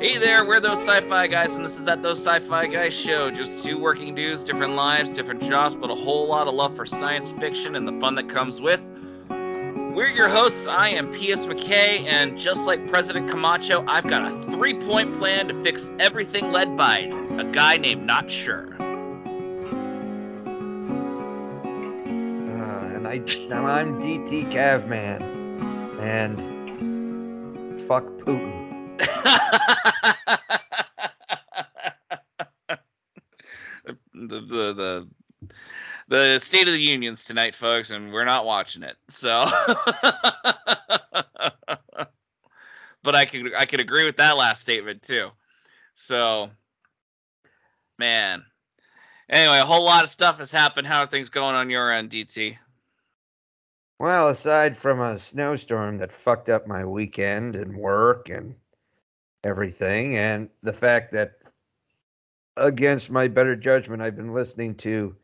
Hey there, we're those sci-fi guys, and this is that those sci-fi guys show. Just two working dudes, different lives, different jobs, but a whole lot of love for science fiction and the fun that comes with. We're your hosts. I am P.S. McKay, and just like President Camacho, I've got a three-point plan to fix everything led by a guy named Not Sure. Uh, and I, and I'm DT Cavman, and fuck Putin. the, the the the State of the Unions tonight, folks, and we're not watching it. So, but I could I could agree with that last statement too. So, man. Anyway, a whole lot of stuff has happened. How are things going on your end, DT? Well, aside from a snowstorm that fucked up my weekend and work and everything, and the fact that, against my better judgment, I've been listening to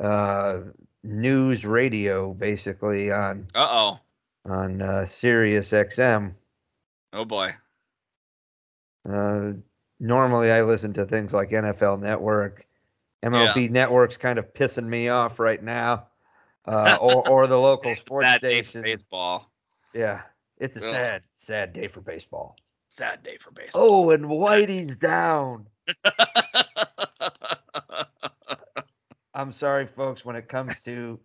uh, news radio basically on Uh oh. on uh, Sirius XM. Oh boy. Uh, normally, I listen to things like NFL Network. MLB Network's kind of pissing me off right now, uh, or or the local sports bad day for station. baseball. Yeah, it's a Ugh. sad, sad day for baseball. Sad day for baseball. Oh, and Whitey's down. I'm sorry, folks. When it comes to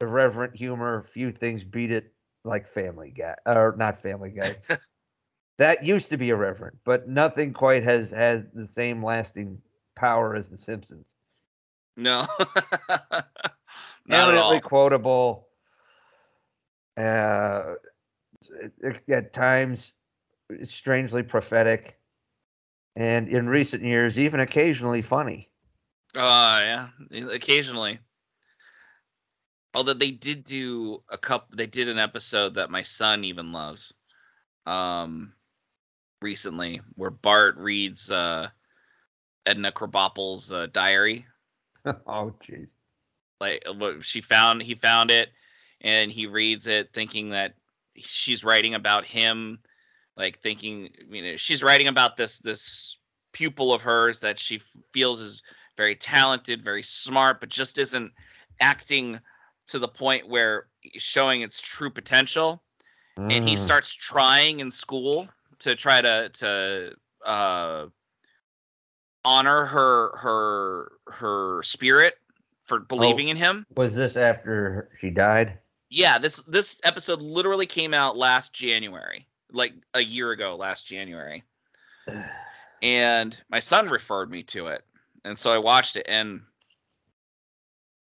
irreverent humor, few things beat it like Family Guy, or not Family Guy. that used to be irreverent, but nothing quite has has the same lasting power as The Simpsons. no. Not at all. Quotable. Uh, at times, strangely prophetic, and in recent years, even occasionally funny. Uh yeah, occasionally. Although they did do a couple, they did an episode that my son even loves. Um, recently, where Bart reads uh Edna Krabappel's uh, diary. oh, jeez. Like what she found, he found it, and he reads it, thinking that she's writing about him. Like thinking, you know, she's writing about this this pupil of hers that she f- feels is very talented, very smart, but just isn't acting to the point where showing its true potential. And he Mm. starts trying in school to try to to uh, honor her her her spirit for believing in him. Was this after she died? Yeah, this this episode literally came out last January, like a year ago, last January. And my son referred me to it. And so I watched it and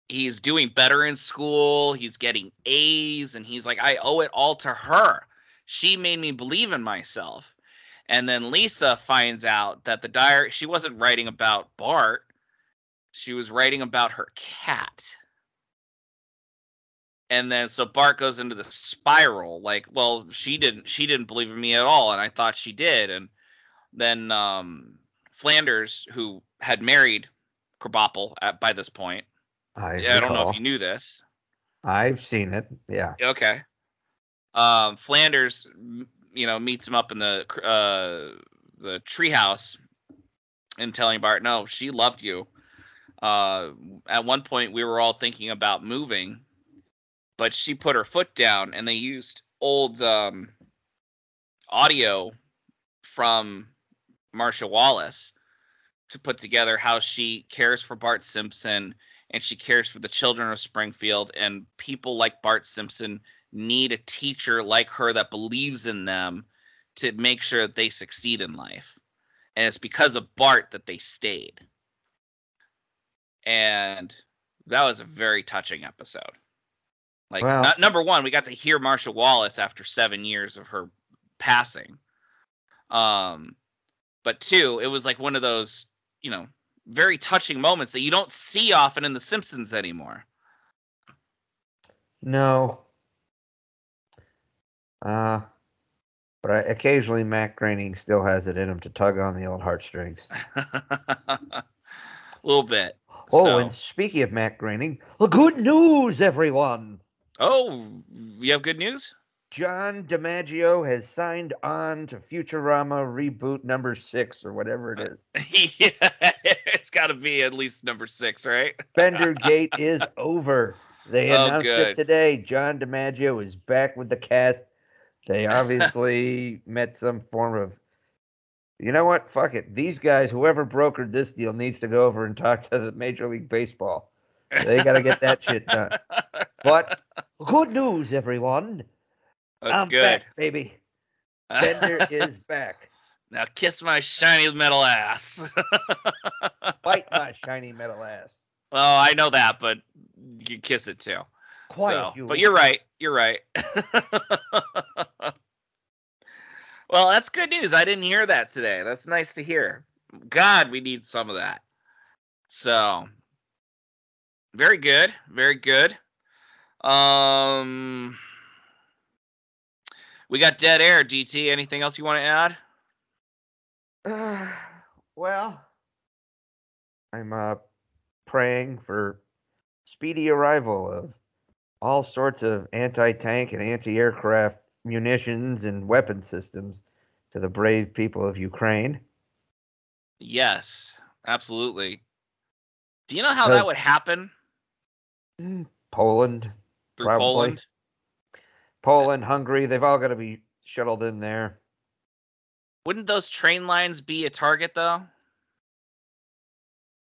he's doing better in school, he's getting A's and he's like I owe it all to her. She made me believe in myself. And then Lisa finds out that the diary she wasn't writing about Bart. She was writing about her cat and then so bart goes into the spiral like well she didn't she didn't believe in me at all and i thought she did and then um flanders who had married Krabappel at by this point I, i don't know if you knew this I've seen it. Yeah. okay um flanders you know meets him up in the uh the treehouse and telling bart no she loved you uh at one point we were all thinking about moving but she put her foot down and they used old um audio from Marcia Wallace to put together how she cares for Bart Simpson and she cares for the children of Springfield and people like Bart Simpson need a teacher like her that believes in them to make sure that they succeed in life. And it's because of Bart that they stayed. And that was a very touching episode. Like not, number one, we got to hear Marcia Wallace after seven years of her passing. Um, but two, it was like one of those, you know, very touching moments that you don't see often in The Simpsons anymore. No. Uh, but I, occasionally Matt Groening still has it in him to tug on the old heartstrings. a little bit. Oh, So- and speaking of Matt Groening, well, good news, everyone. Oh, you have good news? John DiMaggio has signed on to Futurama reboot number six or whatever it uh, is. yeah, it's got to be at least number six, right? Bender Gate is over. They Oh, announced good. it today. John DiMaggio is back with the cast. They obviously met some form of. You know what? Fuck it. These guys, whoever brokered this deal, needs to go over and talk to the Major League Baseball. They got to get that shit done. But good news, everyone. That's I'm good. back, baby. Bender is back. now kiss my shiny metal ass. Bite my shiny metal ass. oh, I know that, but you kiss it too. Quiet, So, you. But you're right. You're right. well, that's good news. I didn't hear that today. That's nice to hear. God, we need some of that. So, very good. Very good. Um, we got dead air. DT. Anything else you want to add? Uh, well, I'm uh, praying for speedy arrival of all sorts of anti-tank and anti-aircraft munitions and weapon systems to the brave people of Ukraine. Yes, absolutely. Do you know how Uh, that would happen Poland, through probably. Poland? Poland, Hungary, they've all got to be shuttled in there. Wouldn't those train lines be a target though?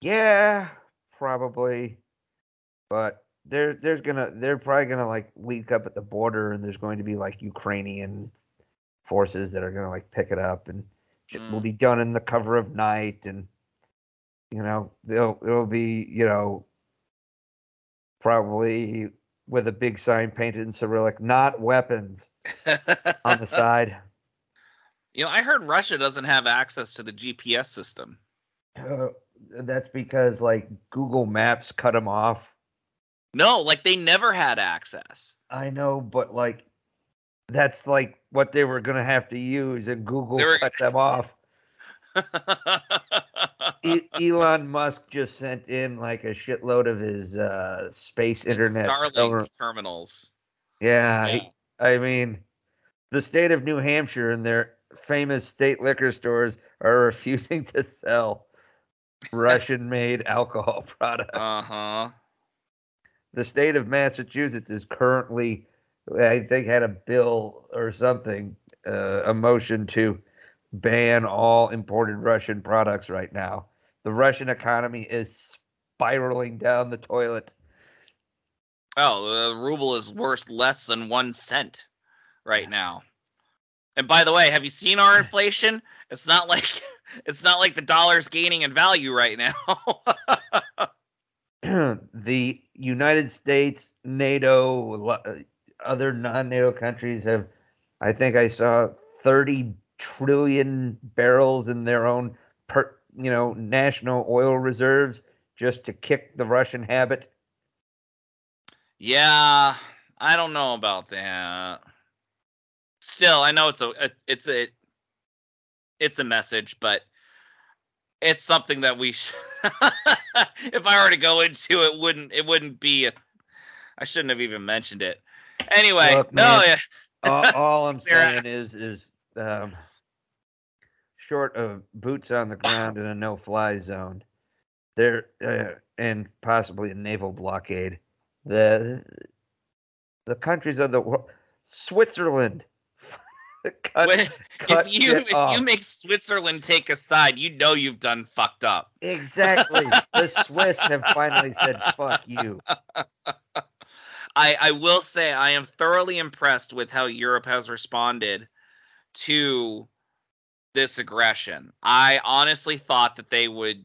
Yeah, probably. But there there's gonna they're probably gonna like leak up at the border and there's going to be like Ukrainian forces that are gonna like pick it up and it will Mm. be done in the cover of night and you know, they'll it'll be, you know, probably with a big sign painted in Cyrillic, not weapons on the side. You know, I heard Russia doesn't have access to the GPS system. Uh, that's because like Google Maps cut them off. No, like they never had access. I know, but like that's like what they were gonna have to use, and Google were- cut them off. Elon Musk just sent in like a shitload of his uh, space internet. Starlink over- terminals. Yeah, Yeah. he- I mean, the state of New Hampshire and their famous state liquor stores are refusing to sell Russian-made alcohol products. Uh huh. the state of Massachusetts is currently, I think, had a bill or something, uh, a motion to ban all imported Russian products right now. The Russian economy is spiraling down the toilet. Oh, the ruble is worth less than one cent right now. And by the way, have you seen our inflation? It's not like it's not like the dollar's gaining in value right now. the United States, NATO, uh, other non-NATO countries have, I think I saw 30 trillion barrels in their own, per, you know, national oil reserves just to kick the Russian habit. yeah, I don't know about that. Still, I know it's a it's a it's a message, but it's something that we sh- if I were to go into it wouldn't it wouldn't be a I shouldn't have even mentioned it. Anyway, Look, no, man, yeah. all, all I'm saying is, is um, short of boots on the ground in a no-fly zone, there uh, and possibly a naval blockade, the the countries of the world, Switzerland, cut, When- cut if you if off. you make Switzerland take a side, you know you've done fucked up. exactly, the Swiss have finally said "fuck you." I I will say I am thoroughly impressed with how Europe has responded to this aggression. I honestly thought that they would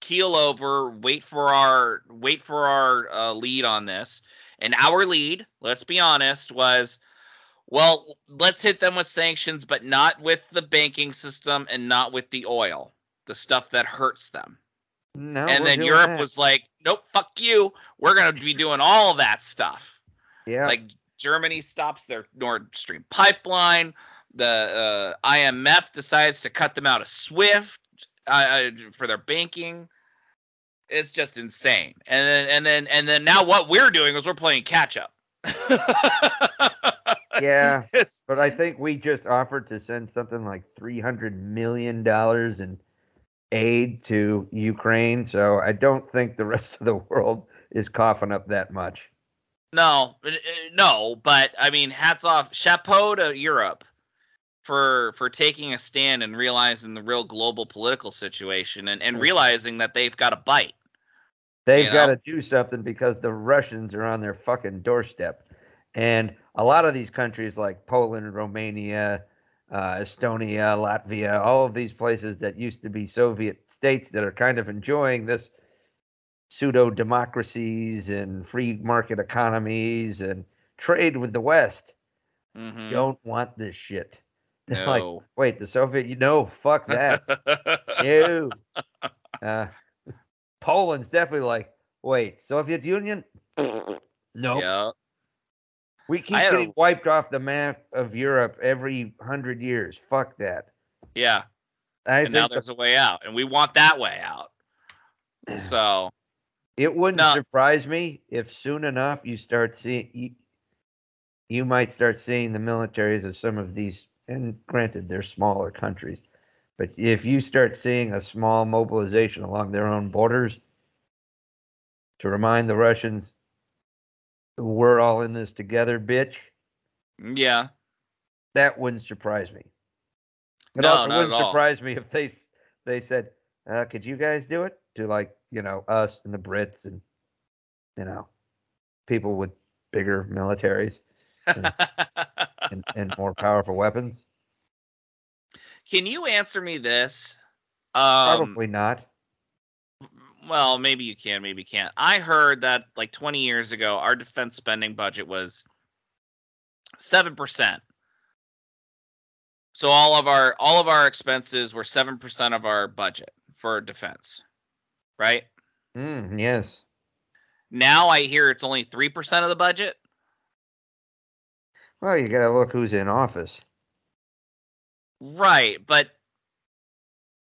keel over, wait for our wait for our uh, lead on this. And our lead, let's be honest, was well, let's hit them with sanctions, but not with the banking system and not with the oil, the stuff that hurts them No, and then Europe that. was like, "Nope, fuck you. We're gonna be doing all that stuff." yeah, Like Germany stops their Nord Stream pipeline. The uh, IMF decides to cut them out of SWIFT uh, uh, for their banking. It's just insane. And then and then and then now what we're doing is we're playing catch up. Yeah, It's- but I think we just offered to send something like three hundred million dollars in aid to Ukraine, so I don't think the rest of the world is coughing up that much. No, uh, no, but I mean, hats off, chapeau to Europe for for taking a stand and realizing the real global political situation and, and realizing that they've got a bite. They've got to do something because the Russians are on their fucking doorstep. And a lot of these countries like Poland, Romania, uh, Estonia, Latvia, all of these places that used to be Soviet states that are kind of enjoying this pseudo democracies and free market economies and trade with the West Mhm. don't want this shit. They're like, No. wait, the Soviet, you know, fuck that. Ew. Uh, Poland's definitely like, wait, Soviet Union? No. Yeah. We keep had a- getting wiped off the map of Europe every hundred years. Fuck that. Yeah. I and now the- there's a way out, and we want that way out. So it wouldn't No. surprise me if soon enough you start seeing you, you might start seeing the militaries of some of these and granted they're smaller countries but if you start seeing a small mobilization along their own borders to remind the Russians we're all in this together bitch yeah, that wouldn't surprise me. It No, also wouldn't surprise me if they they said, uh, "Could you guys do it?" To like you know us and the Brits and you know people with bigger militaries and, and more powerful weapons. Can you answer me this? Um, Probably not. Well, maybe you can, maybe you can't. I heard that like 20 years ago, our defense spending budget was seven percent. So all of our all of our expenses were seven percent of our budget for defense, right? Mm, yes. Now I hear it's only three percent of the budget. Well, you got to look who's in office. Right, but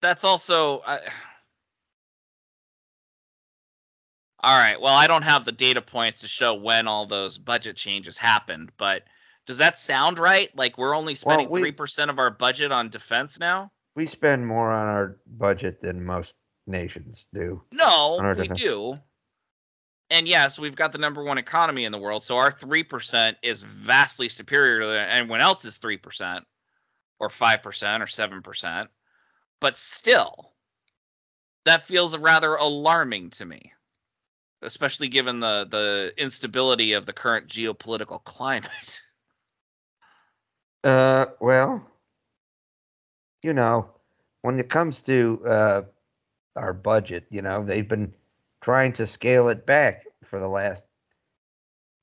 that's also. Uh, all right. Well, I don't have the data points to show when all those budget changes happened, but does that sound right? Like we're only spending we- three percent of our budget on defense now? We spend more on our budget than most nations do. No, we defense. do. And yes, we've got the number one economy in the world, so our three percent is vastly superior to anyone else's three percent, or five percent, or seven percent. But still, that feels rather alarming to me, especially given the the instability of the current geopolitical climate. Uh, well, you know, when it comes to uh, our budget, you know, they've been trying to scale it back for the last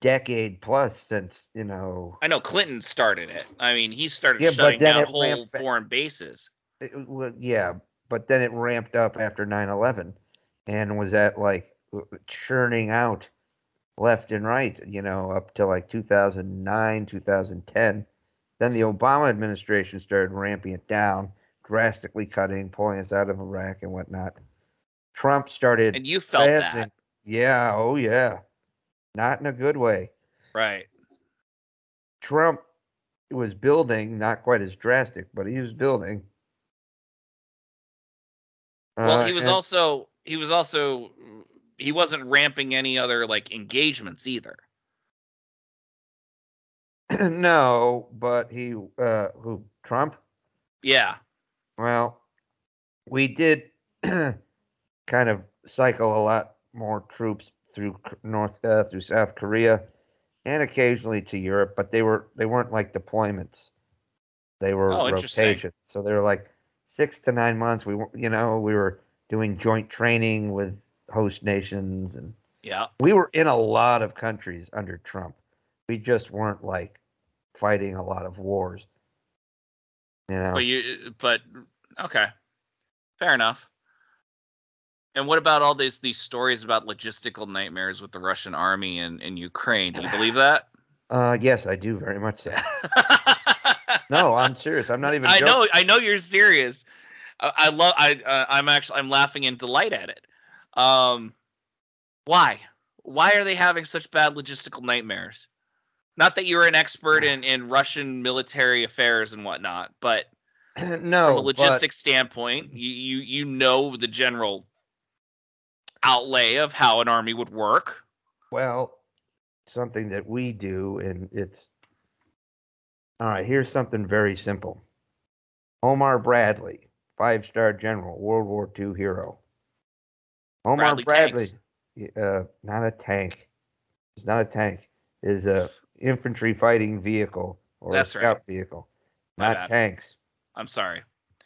decade plus since, you know, I know Clinton started it. I mean, he started Yeah, shutting down whole back. foreign bases. it, well, yeah, but then it ramped up after 9/11 and was at like uh, uh, churning out left and right, you know, up to like 2009, 2010. Then the Obama administration started ramping it down, drastically cutting, pulling us out of Iraq and whatnot. Trump started And you felt that. Yeah, oh yeah. Not in a good way. Right. Trump was building, not quite as drastic, but he was building. Well, Uh, he was and- also he was also he wasn't ramping any other like engagements either. no, but he uh who Trump? Yeah. Well, we did kind of cycle a lot more troops through North uh, through South Korea and occasionally to Europe, but they were they weren't like deployments. They were Oh, rotations. So they were like 6 to 9 months we were you know, we were doing joint training with host nations and Yeah. we were in a lot of countries under Trump. We just weren't like fighting a lot of wars. You know. But you but okay. Fair enough. And what about all these these stories about logistical nightmares with the Russian army in, in Ukraine? Do you believe that? Uh, yes, I do very much so. No, I'm serious. I'm not even. I joking. know I know you're serious. I, I love I uh, I'm actually I'm laughing in delight at it. Um why? Why are they having such bad logistical nightmares? Not that you're an expert in, in Russian military affairs and whatnot, but no, from a but- standpoint, you, you you know the general outlay of how an army would work. Well, something that we do, and it's all right. Here's something very simple. Omar Bradley, five star general, World War II hero. Omar Bradley Bradley, uh, not a tank. It's not a tank. Is a infantry fighting vehicle or That's a right. scout vehicle, My not bad. tanks. I'm sorry.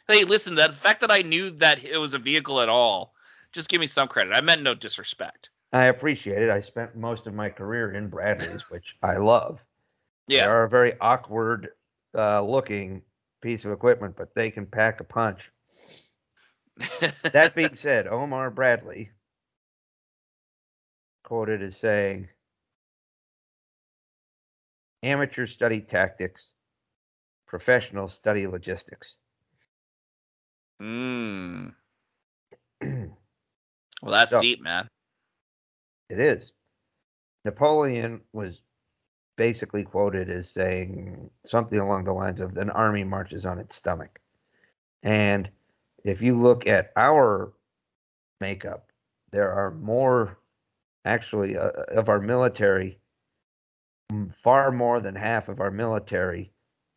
Hey, listen, the fact that I knew that it was a vehicle at all, just give me some credit. I meant no disrespect. I appreciate it. I spent most of my career in Bradleys, which I love. Yeah. They are a very awkward uh, looking piece of equipment, but they can pack a punch. That being said, Omar Bradley quoted as saying, Amateurs study tactics, professionals study logistics. mm. Well, that's So- deep, man. It is. Napoleon was basically quoted as saying something along the lines of an army marches on its stomach. And if you look at our makeup, there are more, actually, uh, of our military, far more than half of our military,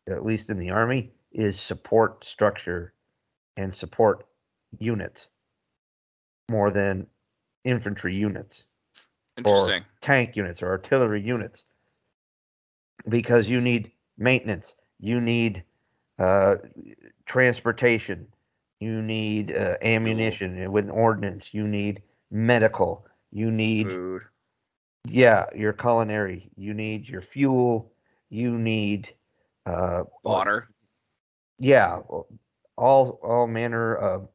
at least in the army, is support structure and support units more than infantry units Interesting. tank units or artillery units because you need maintenance, you need uh, transportation, you need uh, ammunition with ordnance, you need medical, you need Food. Yeah your culinary, you need your fuel, you need uh, Water. yeah, all all manner of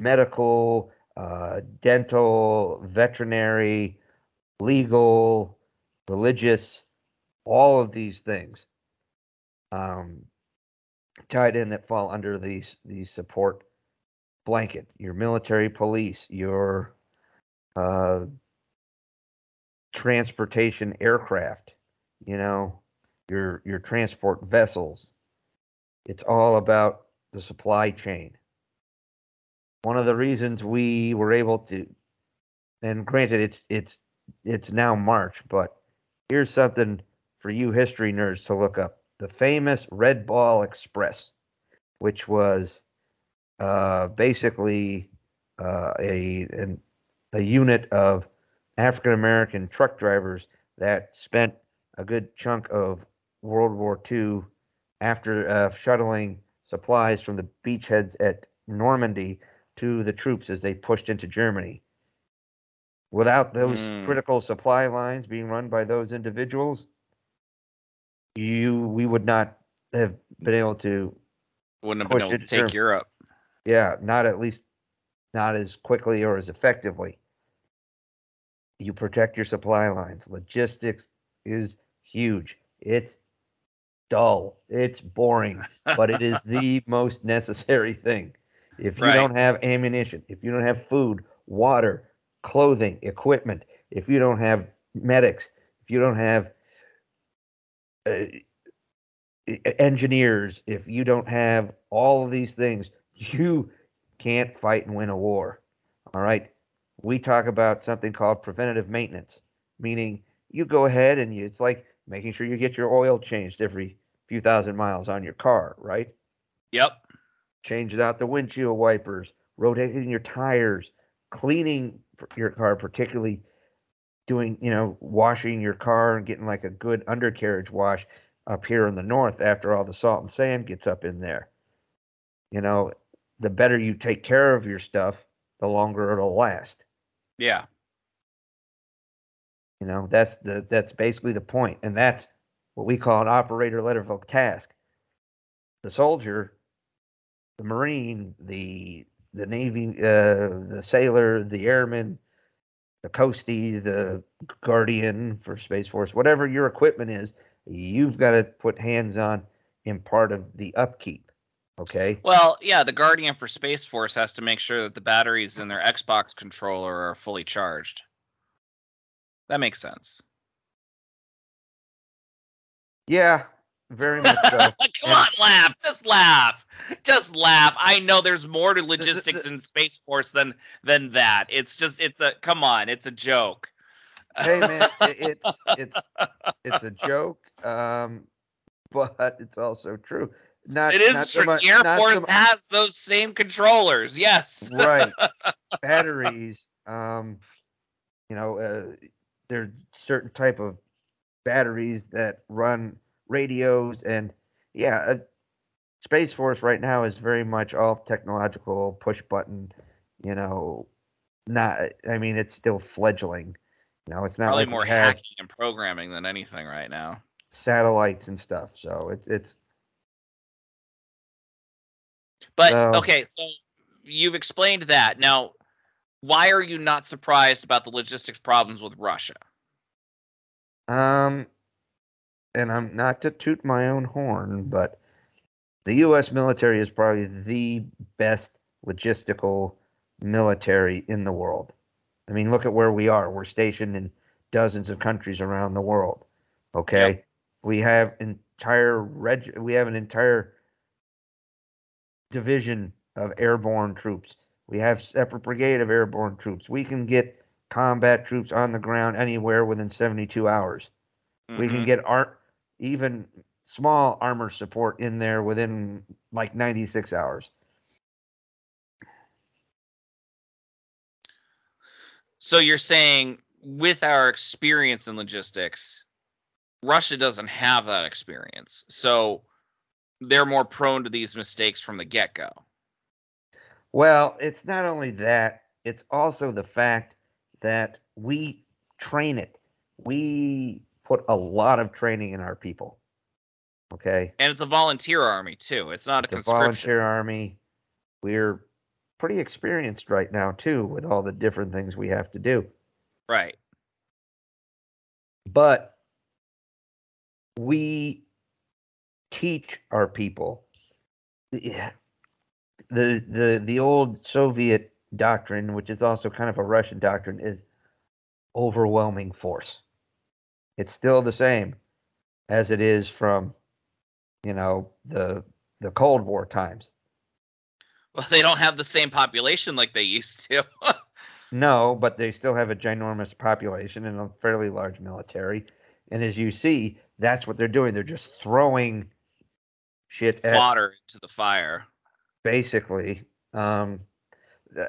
medical, uh, dental, veterinary, legal, religious, all of these things um, tied in that fall under these these support blanket. Your military police, your uh, transportation aircraft, you know, your your transport vessels. It's all about the supply chain. One of the reasons we were able to, and granted, it's it's it's now March, but here's something for you history nerds to look up: the famous Red Ball Express, which was uh, basically uh, a an, a unit of African American truck drivers that spent a good chunk of World War II after uh, shuttling supplies from the beachheads at Normandy to the troops as they pushed into Germany. Without those Mm. critical supply lines being run by those individuals, you we would not have been able to Wouldn't have been able to take Europe. yeah, not at least not as quickly or as effectively. You protect your supply lines. Logistics is huge. It's dull. It's boring, but it is the most necessary thing. If you Right. don't have ammunition, if you don't have food, water, clothing, equipment, if you don't have medics, if you don't have uh, engineers, if you don't have all of these things, you can't fight and win a war. All right. We talk about something called preventative maintenance, meaning you go ahead and you, it's like making sure you get your oil changed every few thousand miles on your car, right? Yep. Changing out the windshield wipers, rotating your tires, cleaning your car, particularly doing, you know, washing your car and getting like a good undercarriage wash up here in the north after all the salt and sand gets up in there. You know, the better you take care of your stuff, the longer it'll last. Yeah. You know, that's the that's basically the point, and that's what we call an operator letter level task. The soldier, the marine, the the navy, uh, the sailor, the airman, the coastie, the guardian for space force, whatever your equipment is, you've got to put hands on in part of the upkeep. Okay. Well, yeah, the Guardian for Space Force has to make sure that the batteries in their Xbox controller are fully charged. That makes sense. Yeah, very much so. Come And- on, laugh. Just laugh. Just laugh. I know there's more to logistics in Space Force than than that. It's just it's a come on, it's a joke. hey man, it, it's it's it's a joke, um, but it's also true. Not It is not so much- Air not so Force has those same controllers. Yes. right batteries um you know uh, there's certain type of batteries that run radios and yeah uh, space force right now is very much all technological push button you know not i mean it's still fledgling you know it's not Probably like more hacking and programming than anything right now. satellites and stuff so it's it's But okay, so you've explained that. Now, why are you not surprised about the logistics problems with Russia? Um, and I'm not to toot my own horn, but the U.S. military is probably the best logistical military in the world. I mean, look at where we are. We're stationed in dozens of countries around the world. Okay, we have entire reg. We have an entire division of airborne troops. We have separate brigade of airborne troops. We can get combat troops on the ground anywhere within 72 hours. We can Mhm. get art even small armor support in there within like 96 hours. So you're saying with our experience in logistics, Russia doesn't have that experience. So they're more prone to these mistakes from the get-go. Well, it's not only that, it's also the fact that we train it. We put a lot of training in our people. Okay? And it's a volunteer army too. It's not a the conscription. volunteer army. We're pretty experienced right now too with all the different things we have to do. Right. But we teach our people the the the old Soviet doctrine, which is also kind of a Russian doctrine, is overwhelming force. It's still the same as it is from, you know, the the Cold War times. Well, they don't have the same population like they used to. No, but they still have a ginormous population and a fairly large military. And as you see, that's what they're doing. They're just throwing shit Fodder into the fire. basically. Um,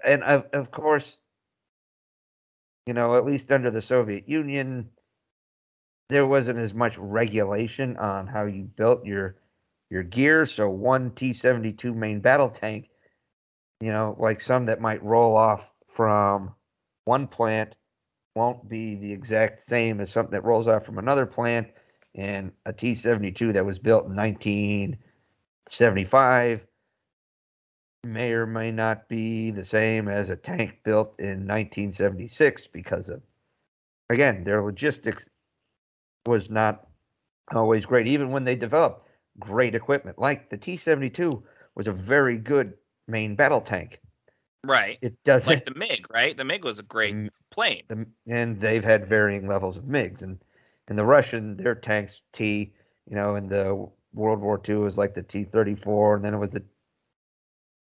and of, of course, you know, at least under the Soviet Union, there wasn't as much regulation on how you built your your gear. So one T seventy two main battle tank, you know, like some that might roll off from one plant, won't be the exact same as something that rolls off from another plant. And a T seventy two that was built in nineteen seventy five may or may not be the same as a tank built in 1976 because of again their logistics was not always great even when they developed great equipment like the T72 was a very good main battle tank Right. it doesn't Like the MiG, right? The MiG was a great plane. the, and they've had varying levels of MiGs and and the Russian their tanks T you know in the World War II was like the T34 and then it was the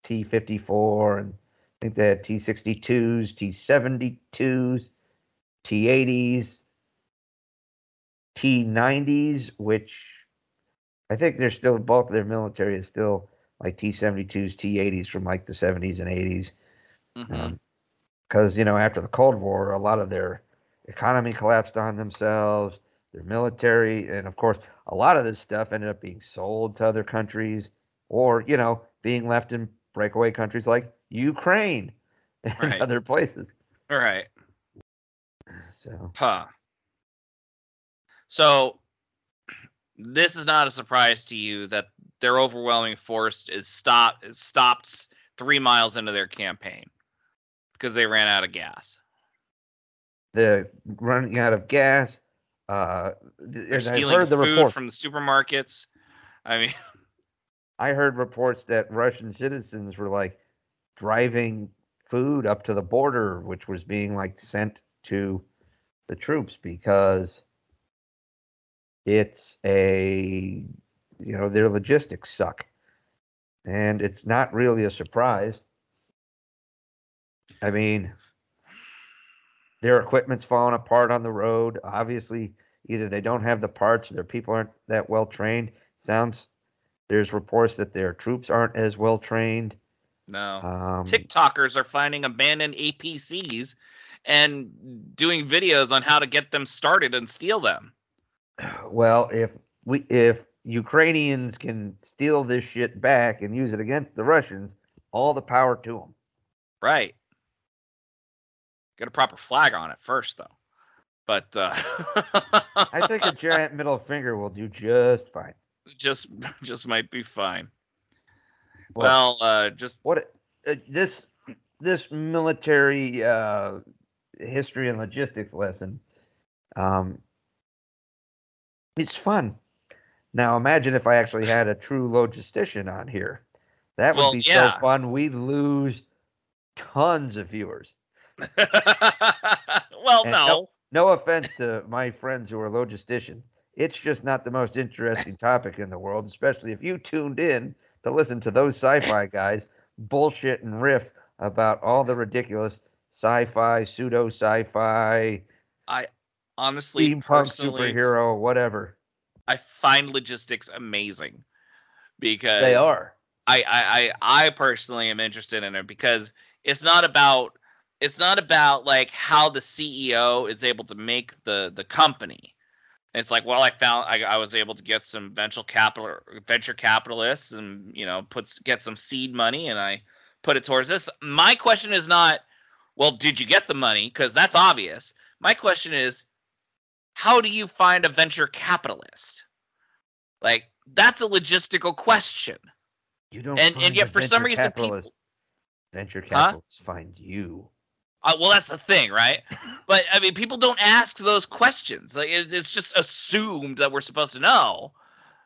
T54 and I think they had T62s T72s T80s T90s which I think they're still bulk of their military is still like T72s T80s from like the 70s and 80s Mhm. because you know after the Cold War, a lot of their economy collapsed on themselves, their military, and of course, a lot of this stuff ended up being sold to other countries, or you know, being left in breakaway countries like Ukraine and Right. other places. All right. So Huh. So this is not a surprise to you that their overwhelming force is stop is stopped three miles into their campaign because they ran out of gas. the running out of gas. Uh, They're stealing heard the food report. from the supermarkets. I mean, I heard reports that Russian citizens were like driving food up to the border, which was being like sent to the troops because It's a, you know, their logistics suck. And it's not really a surprise. I mean, their equipment's falling apart on the road. Obviously, either they don't have the parts or their people aren't that well trained. Sounds there's reports that their troops aren't as well trained. No. Um, TikTokers are finding abandoned APCs and doing videos on how to get them started and steal them. Well, if we if Ukrainians can steal this shit back and use it against the Russians, all the power to them. Right. Get a proper flag on it first, though. But uh, I think a giant middle finger will do just fine. just just might be fine. Well, uh, just what uh, this this military uh, history and logistics lesson. Um, it's fun. Now imagine if I actually had a true logistician on here. That would Well, be yeah. so fun. We'd lose tons of viewers. well, And no. No offense to my friends who are logisticians. It's just not the most interesting topic in the world, especially if you tuned in to listen to those sci-fi guys bullshit and riff about all the ridiculous sci-fi, pseudo sci-fi, I Honestly, steampunk personally, superhero, whatever. I find logistics amazing because They are. I, I I I personally am interested in it because it's not about it's not about like how the CEO is able to make the the company. It's like, well, I found I, I was able to get some venture capital venture capitalists and you know puts get some seed money and I put it towards this. My question is not, well, did you get the money? Because that's obvious. My question is, how do you find a venture capitalist? Like that's a logistical question. You don't And- and yet for some reason people- venture capitalists find you. Uh, well, that's the thing, right? But I mean, people don't ask those questions. Like it, it's just assumed that we're supposed to know,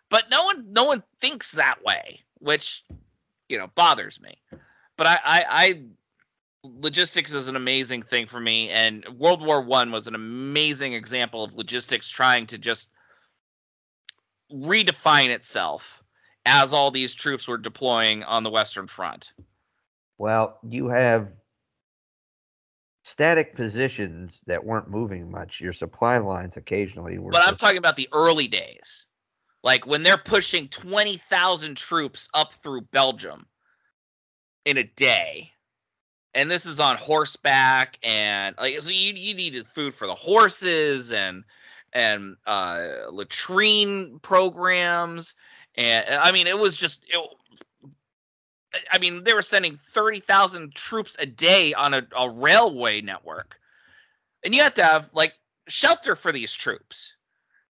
but no one, no one thinks that way, which you know bothers me. But I, I, I logistics is an amazing thing for me, and World War One was an amazing example of logistics trying to just redefine itself as all these troops were deploying on the Western Front. Well, you have static positions that weren't moving much. Your supply lines occasionally were. But I'm just- talking about the early days. Like when they're pushing 20,000 troops up through Belgium in a day. And this is on horseback and like so you you needed food for the horses and and uh latrine programs and I mean it was just it, I mean they were sending 30,000 troops a day on a, a railway network. And you have to have like shelter for these troops.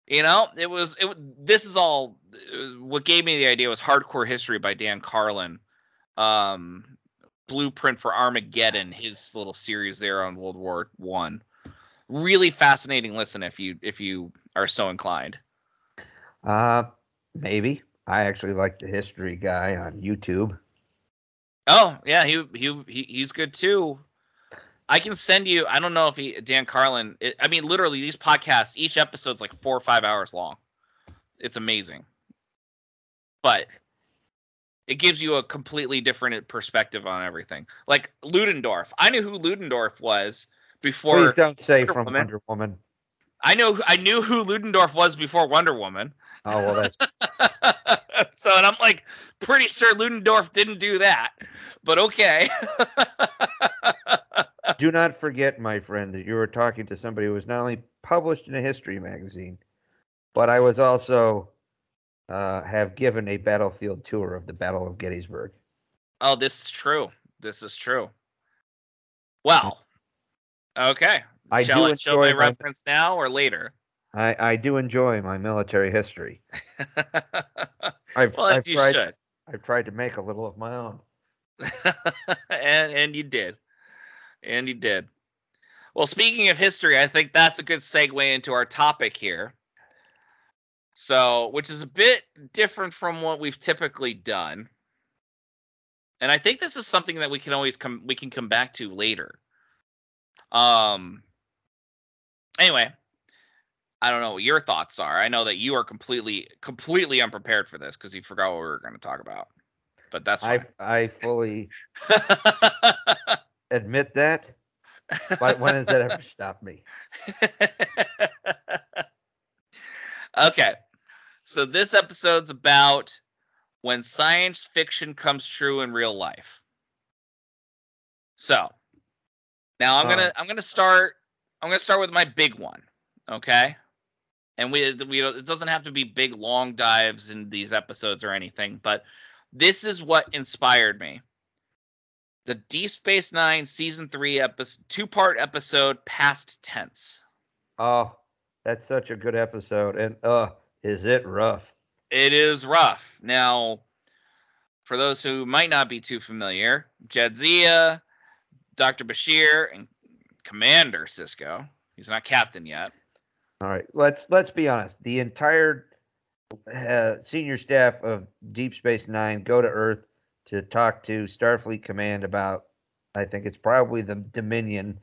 You know, it was it. This is all. uh, What gave me the idea was Hardcore History by Dan Carlin, um, Blueprint for Armageddon, his little series there on World War One. Really fascinating listen if you if you are so inclined. Uh, maybe. I actually like the history guy on YouTube. Oh yeah, he he, he he's good too. I can send you. I don't know if he Dan Carlin. It, I mean, literally, these podcasts, each episode's like four or five hours long. It's amazing, but it gives you a completely different perspective on everything. Like Ludendorff, I knew who Ludendorff was before. Please don't say Wonder from Woman. Wonder Woman. I know I knew who Ludendorff was before Wonder Woman. Oh well, that's so, and I'm like pretty sure Ludendorff didn't do that, but okay. do not forget, my friend, that you were talking to somebody who was not only published in a history magazine, but I was also uh, have given a battlefield tour of the Battle of Gettysburg. Oh, this is true. This is true. Well, okay. I Shall I show my my- reference now or later? I, I do enjoy my military history. I've, well, I've you tried should. I've tried to make a little of my own. and and you did. And you did. Well, speaking of history, I think that's a good segue into our topic here. So, which is a bit different from what we've typically done. And I think this is something that we can always come we can come back to later. Um anyway, I don't know what your thoughts are. I know that you are completely completely unprepared for this because you forgot what we were going to talk about. But that's I fine. I fully admit that. But when has that ever stopped me? okay. So this episode's about when science fiction comes true in real life. So now I'm gonna I'm gonna start I'm gonna start with my big one. Okay. And we we it doesn't have to be big long dives in these episodes or anything, but this is what inspired me. The Deep Space Nine season three episode two part episode past tense. Oh, that's such a good episode. And uh, is it rough? It is rough. Now, for those who might not be too familiar, Jadzia, Dr. Bashir, and Commander Sisko. He's not captain yet. All right, let's let's be honest. The entire uh, senior staff of Deep Space Nine go to Earth to talk to Starfleet Command about. I think it's probably the Dominion.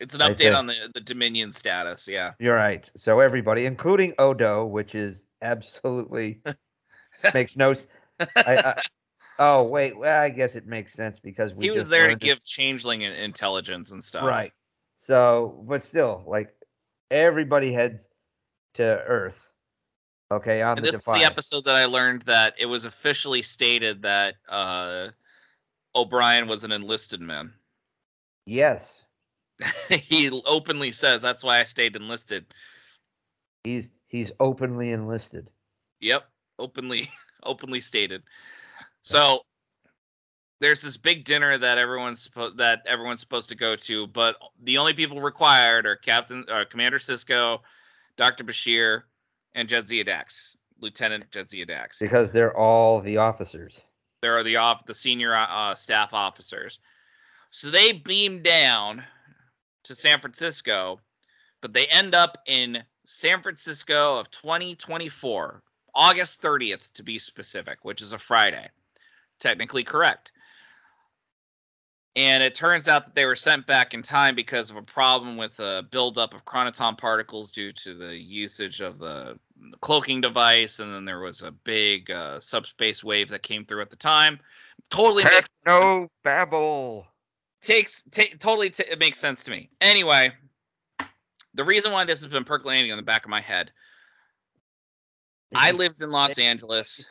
It's an update on the, the Dominion status. Yeah. You're right. So everybody, including Odo, which is absolutely makes no. I, I, oh wait, well I guess it makes sense because we he was there to give changeling intelligence and stuff. Right. So, but still, like everybody heads to Earth. Okay, on And the this is the episode that I learned that it was officially stated that uh, O'Brien was an enlisted man. Yes, he openly says that's why I stayed enlisted. he's he's openly enlisted. Yep, openly openly stated. So there's this big dinner that everyone's supposed that everyone's supposed to go to, but the only people required are Captain uh, Commander Sisko, Dr. Bashir, and Jadzia Dax, Lieutenant Jadzia Dax. because they're all the officers. There are the off the senior uh, staff officers. So they beam down to San Francisco, but they end up in San Francisco of 2024, August 30th to be specific, which is a Friday. Technically correct. And it turns out that they were sent back in time because of a problem with a buildup of chronoton particles due to the usage of the cloaking device. And then there was a big uh, subspace wave that came through at the time. Totally makes no babble. takes ta- totally t- it makes sense to me. Anyway, the reason why this has been percolating in the back of my head, I lived in Los Angeles,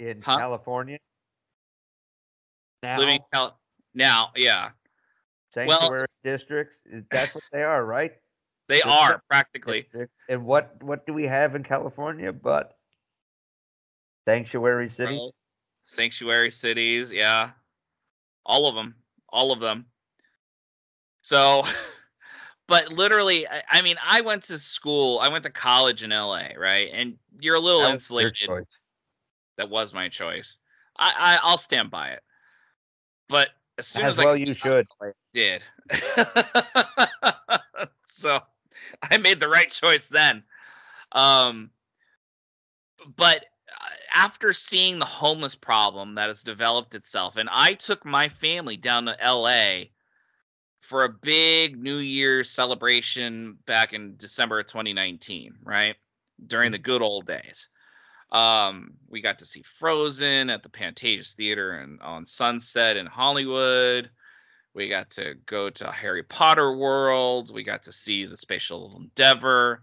in Huh? California. Now, living in Cal- now, yeah, sanctuary districts, that's what they are, right? they are practically. Districts. And what what do we have in California but sanctuary cities? Well, sanctuary cities, yeah, all of them, all of them. So, but literally, I, I mean, I went to school, I went to college in LA, right? And you're a little That insulated. that was my choice. I, I I'll stand by it. But as soon As as, well I you should. did, so I made the right choice then. Um, but uh, after seeing the homeless problem that has developed itself, and I took my family down to L.A. for a big New Year's celebration back in December of 2019, right during the good old days. Um, we got to see Frozen at the Pantages Theater and on Sunset in Hollywood. We got to go to Harry Potter World. We got to see the Space Shuttle Endeavour.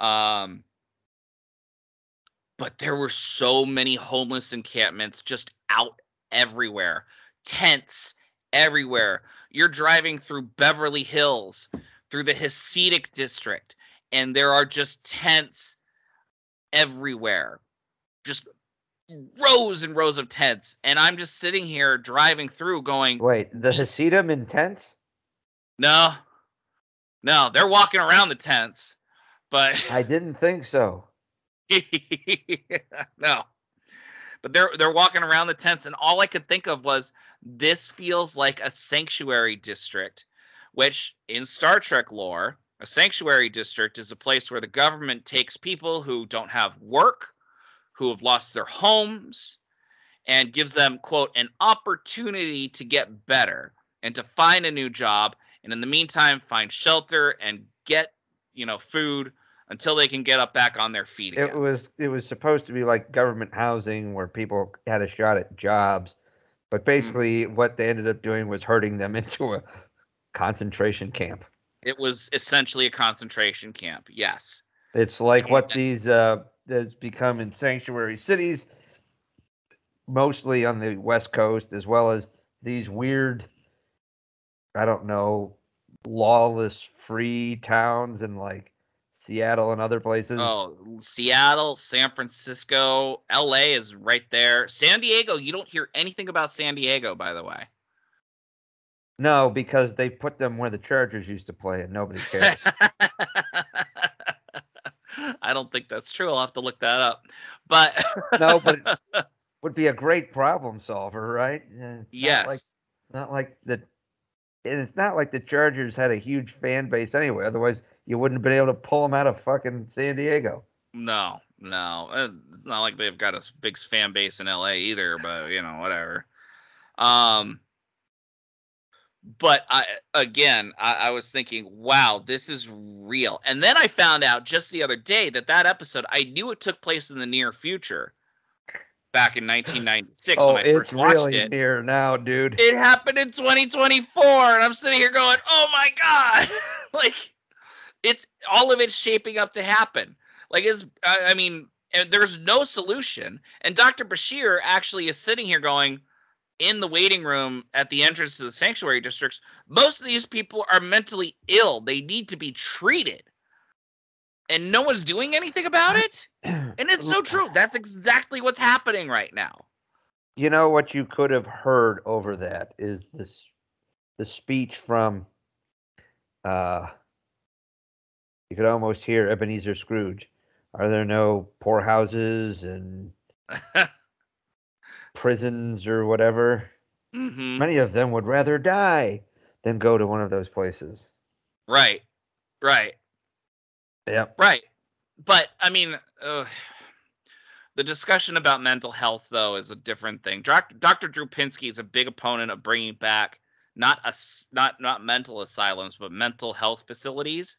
Um, but there were so many homeless encampments just out everywhere, tents everywhere. You're driving through Beverly Hills, through the Hasidic district, and there are just tents everywhere. Just rows and rows of tents. And I'm just sitting here driving through going, Wait, the Hasidim in tents? no, no, they're walking around the tents, but I didn't think so. no. But they're they're walking around the tents, and all I could think of was this feels like a sanctuary district, which in Star Trek lore, a sanctuary district is a place where the government takes people who don't have work, who have lost their homes, and gives them quote an opportunity to get better and to find a new job, and in the meantime find shelter and get you know food until they can get up back on their feet again. It was it was supposed to be like government housing where people had a shot at jobs, but Mm. basically what they ended up doing was hurting them into a concentration camp. It was essentially a concentration camp. Yes. It's like what these uh has become in sanctuary cities, mostly on the west coast, as well as these weird, I don't know, lawless free towns and like Seattle and other places. Oh, Seattle, San Francisco, LA is right there. San Diego, you don't hear anything about San Diego, by the way. No, because they put them where the Chargers used to play, and nobody cares. I don't think that's true. I'll have to look that up. But no, but it would be a great problem solver, right? It's yes. Not like, not like the, and it's not like the Chargers had a huge fan base anyway. Otherwise, you wouldn't have been able to pull them out of fucking San Diego. No, no. It's not like they've got a big fan base in LA either, but you know, whatever. Um but I again, I, I was thinking, wow, this is real. And then I found out just the other day that that episode, I knew it took place in the near future, back in 1996 oh, when I first watched really it. near now, dude. It happened in 2024, and I'm sitting here going, "Oh my god!" like, it's all of it's shaping up to happen. Like, is I, I mean, there's no solution. And Dr. Bashir actually is sitting here going, in the waiting room at the entrance to the sanctuary districts. Most of these people are mentally ill. They need to be treated, and no one's doing anything about it. And it's so true. That's exactly what's happening right now. You know what you could have heard over that is this the speech from uh you could almost hear Ebenezer Scrooge. Are there no poorhouses and prisons or whatever? hmm Many of them would rather die than go to one of those places. Right. Right. Yep. Right. But I mean, uh, the discussion about mental health though is a different thing. Doc- Dr. Drew Pinsky is a big opponent of bringing back not us not not mental asylums but mental health facilities.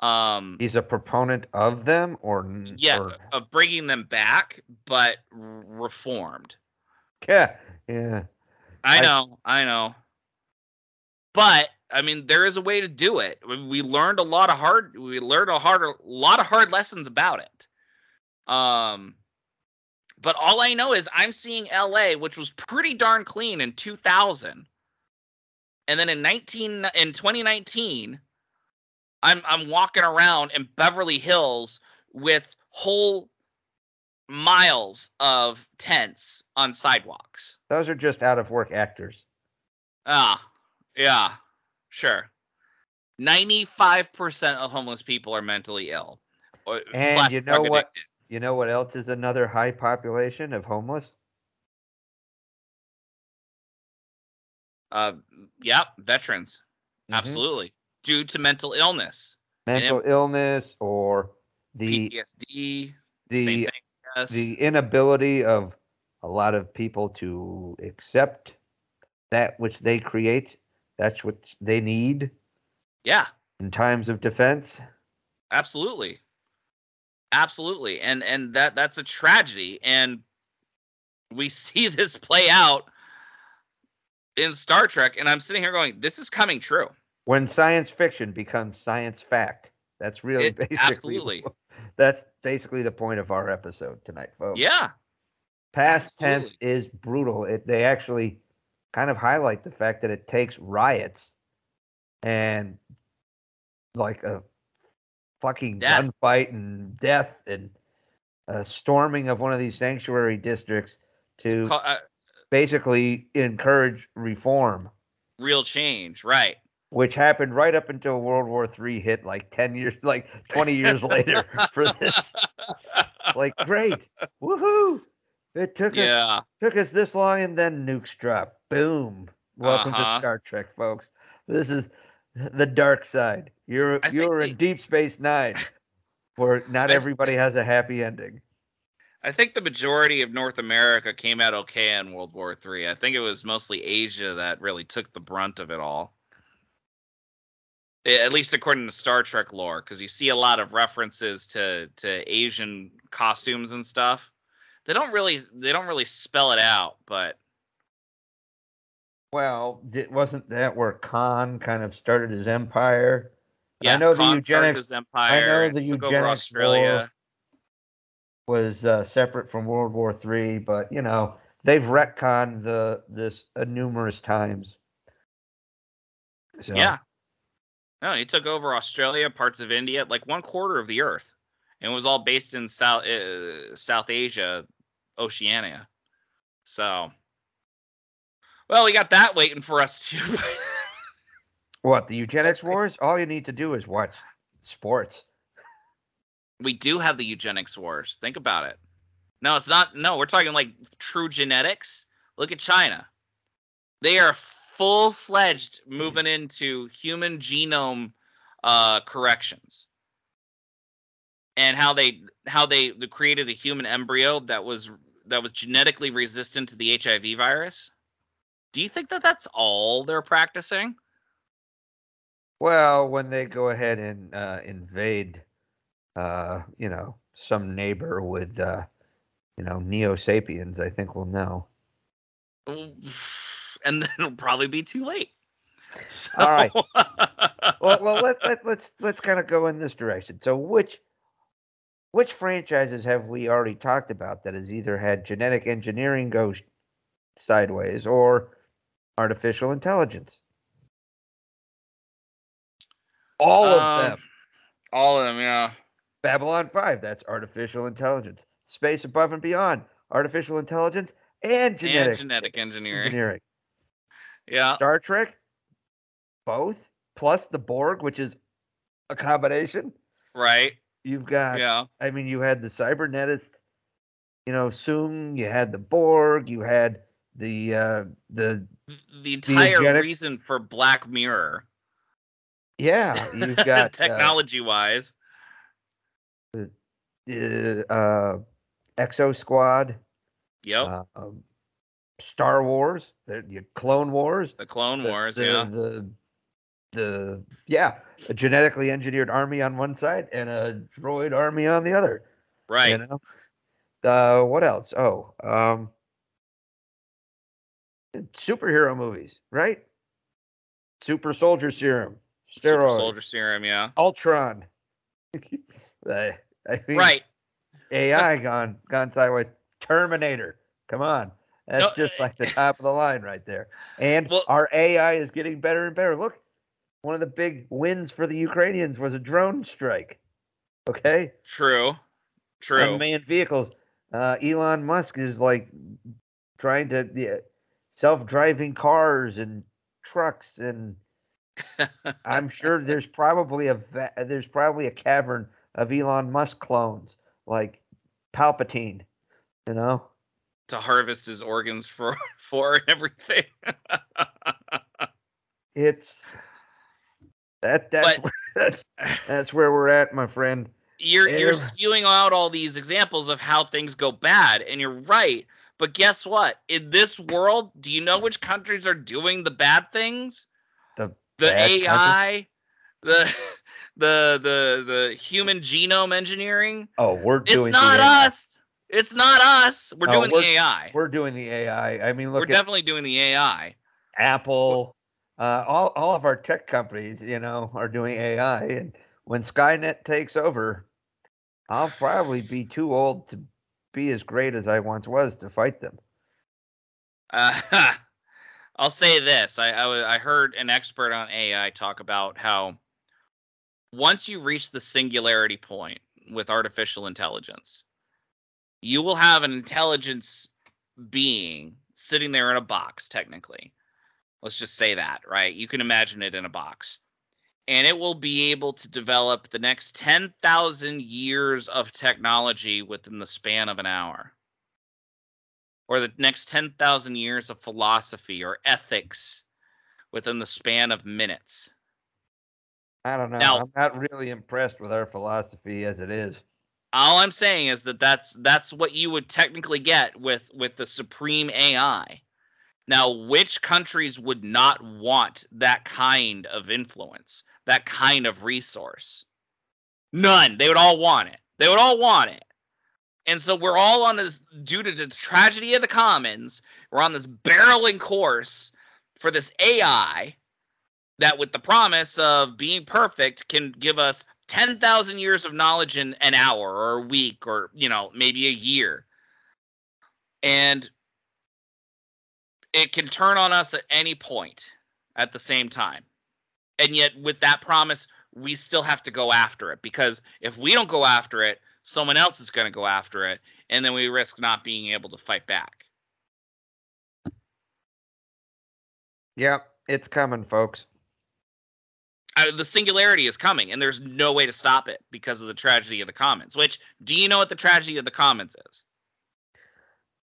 Um He's a proponent of them or yeah, or- of bringing them back but reformed. yeah. Yeah. I I- know, I know. But I mean, there is a way to do it. We- We learned a lot of hard. We learned a hard, a lot of hard lessons about it. Um, but all I know is I'm seeing LA, which was pretty darn clean in 2000, and then in 19 in 2019, I'm I'm walking around in Beverly Hills with whole miles of tents on sidewalks. Those are just out of work actors. Ah, yeah, sure. Ninety-five percent of homeless people are mentally ill, or And slash you know what? addicted. You know what else is another high population of homeless? Uh, yep, veterans, Mhm. absolutely, due to mental illness, Mental illness or the PTSD. the thing. Yes. the inability of a lot of people to accept that which they create. That's what they need yeah, in times of defense. absolutely, absolutely, and and that that's a tragedy, and we see this play out in Star Trek, and I'm sitting here going, "This is coming true." When science fiction becomes science fact. That's really It- basically absolutely. that's basically the point of our episode tonight, folks. Yeah, Past tense is brutal. It they actually kind of highlight the fact that it takes riots and like a fucking Death. gunfight and death and a storming of one of these sanctuary districts to uh, basically encourage reform, real change, right? Which happened right up until World War III hit, like ten years, like twenty years later. For this, like, great, woohoo! It took us took us this long and then nukes drop. Boom. Welcome Uh-huh. to Star Trek, folks. This is the dark side. You're I you're in the- Deep Space Nine, where not I- everybody has a happy ending. I think the majority of North America came out okay in World War Three. I think it was mostly Asia that really took the brunt of it all. At least according to Star Trek lore, because you see a lot of references to to Asian costumes and stuff. They don't really they don't really spell it out, but Well, di- wasn't that where Khan kind of started his empire? yeah, I know the Khan started eugenics- his empire, know the eugenics Australia. Was uh, separate from World War Three, but you know they've retconned the this uh, numerous times. So, Yeah. No, he took over Australia, parts of India, like one quarter of the Earth, and it was all based in South uh, South Asia, Oceania. So, well, we got that waiting for us too. What the eugenics wars? All you need to do is watch sports. we do have the eugenics wars. Think about it. No, it's not. No, we're talking like true genetics. Look at China. They are full fledged moving into human genome uh, corrections, and how they how they, created a human embryo that was that was genetically resistant to the HIV virus. Do you think that that's all they're practicing? Well, when they go ahead and uh, invade, uh, you know, some neighbor with, uh, you know, Neo Sapiens, I think we'll know. And then it'll probably be too late. So, All right. well, well, let, let, let's let's kind of go in this direction. So, which which franchises have we already talked about that has either had genetic engineering go sideways or artificial intelligence? All of Um, them. All of them, yeah. Babylon 5, that's artificial intelligence. Space Above and Beyond, artificial intelligence and genetic and genetic engineering. engineering. Yeah. Star Trek, both, plus the Borg, which is a combination. Right. You've got, Yeah. I mean, you had the cybernetist, you know, Soong, you had the Borg, you had the, uh, the, The entire reason for Black Mirror, yeah, you've got uh, technology wise. uh, uh, Exo Squad, Yep. uh, um, Star Wars, the, Clone Wars, the Clone the- Wars, the, yeah. The the yeah, a genetically engineered army on one side and a droid army on the other. Right. You know. Uh, what else? Oh, um, superhero movies, right? Super Soldier Serum, Super Soldier Serum, yeah. Ultron. I, I mean, Right. AI gone gone sideways. Terminator. Come on. That's No, just like the top of the line right there. And Well- our AI is getting better and better. Look, one of the big wins for the Ukrainians was a drone strike. Okay? True. True. Unmanned vehicles. Uh, Elon Musk is like trying to yeah, self-driving cars and trucks and I'm sure there's probably a va- there's probably a cavern of Elon Musk clones like Palpatine, you know? To harvest his organs for for and everything. It's that that's But- where, that's that's where we're at, my friend. you're you're spewing out all these examples of how things go bad and you're right but guess what in this world do you know which countries are doing the bad things The the bad countries? ai the the the the human genome engineering Oh, we're it's doing not the AI. us it's not us we're No, doing we're- the ai We're doing the AI. I mean, look. we're definitely doing the ai Apple. Uh, all all of our tech companies, you know, are doing AI. And when Skynet takes over, I'll probably be too old to be as great as I once was to fight them. Uh, I'll say this: I, I I heard an expert on AI talk about how once you reach the singularity point with artificial intelligence, you will have an intelligence being sitting there in a box. Technically, let's just say that, right? You can imagine it in a box. And it will be able to develop the next 10,000 years of technology within the span of an hour or the next 10,000 years of philosophy or ethics within the span of minutes. I don't know. Now- I'm not really impressed with our philosophy as it is. All I'm saying is that that's that's what you would technically get with with the supreme AI. Now, which countries would not want that kind of influence, that kind of resource? None. They would all want it. They would all want it. And so we're all on this, due to the tragedy of the commons, we're on this barreling course for this AI that, with the promise of being perfect, can give us 10,000 years of knowledge in an hour or a week or, you know, maybe a year. And it can turn on us at any point at the same time. And yet, with that promise, we still have to go after it because if we don't go after it, someone else is going to go after it. And then we risk not being able to fight back. Yeah, it's coming, folks. Uh, the singularity is coming, and there's no way to stop it because of the tragedy of the commons. Which, do you know what the tragedy of the commons is?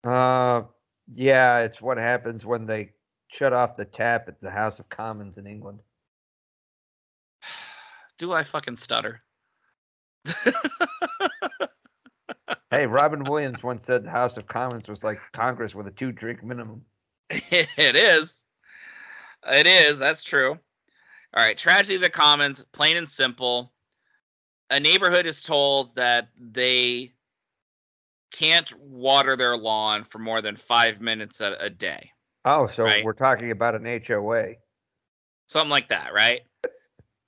Uh, yeah, it's what happens when they shut off the tap at the House of Commons in England. Do I fucking stutter? hey, Robin Williams once said the House of Commons was like Congress with a two drink minimum. it is. It is. That's true. All right. Tragedy of the Commons, plain and simple. A neighborhood is told that they can't water their lawn for more than five minutes a, a day. Oh, so Right. we're talking about an HOA. something like that, right?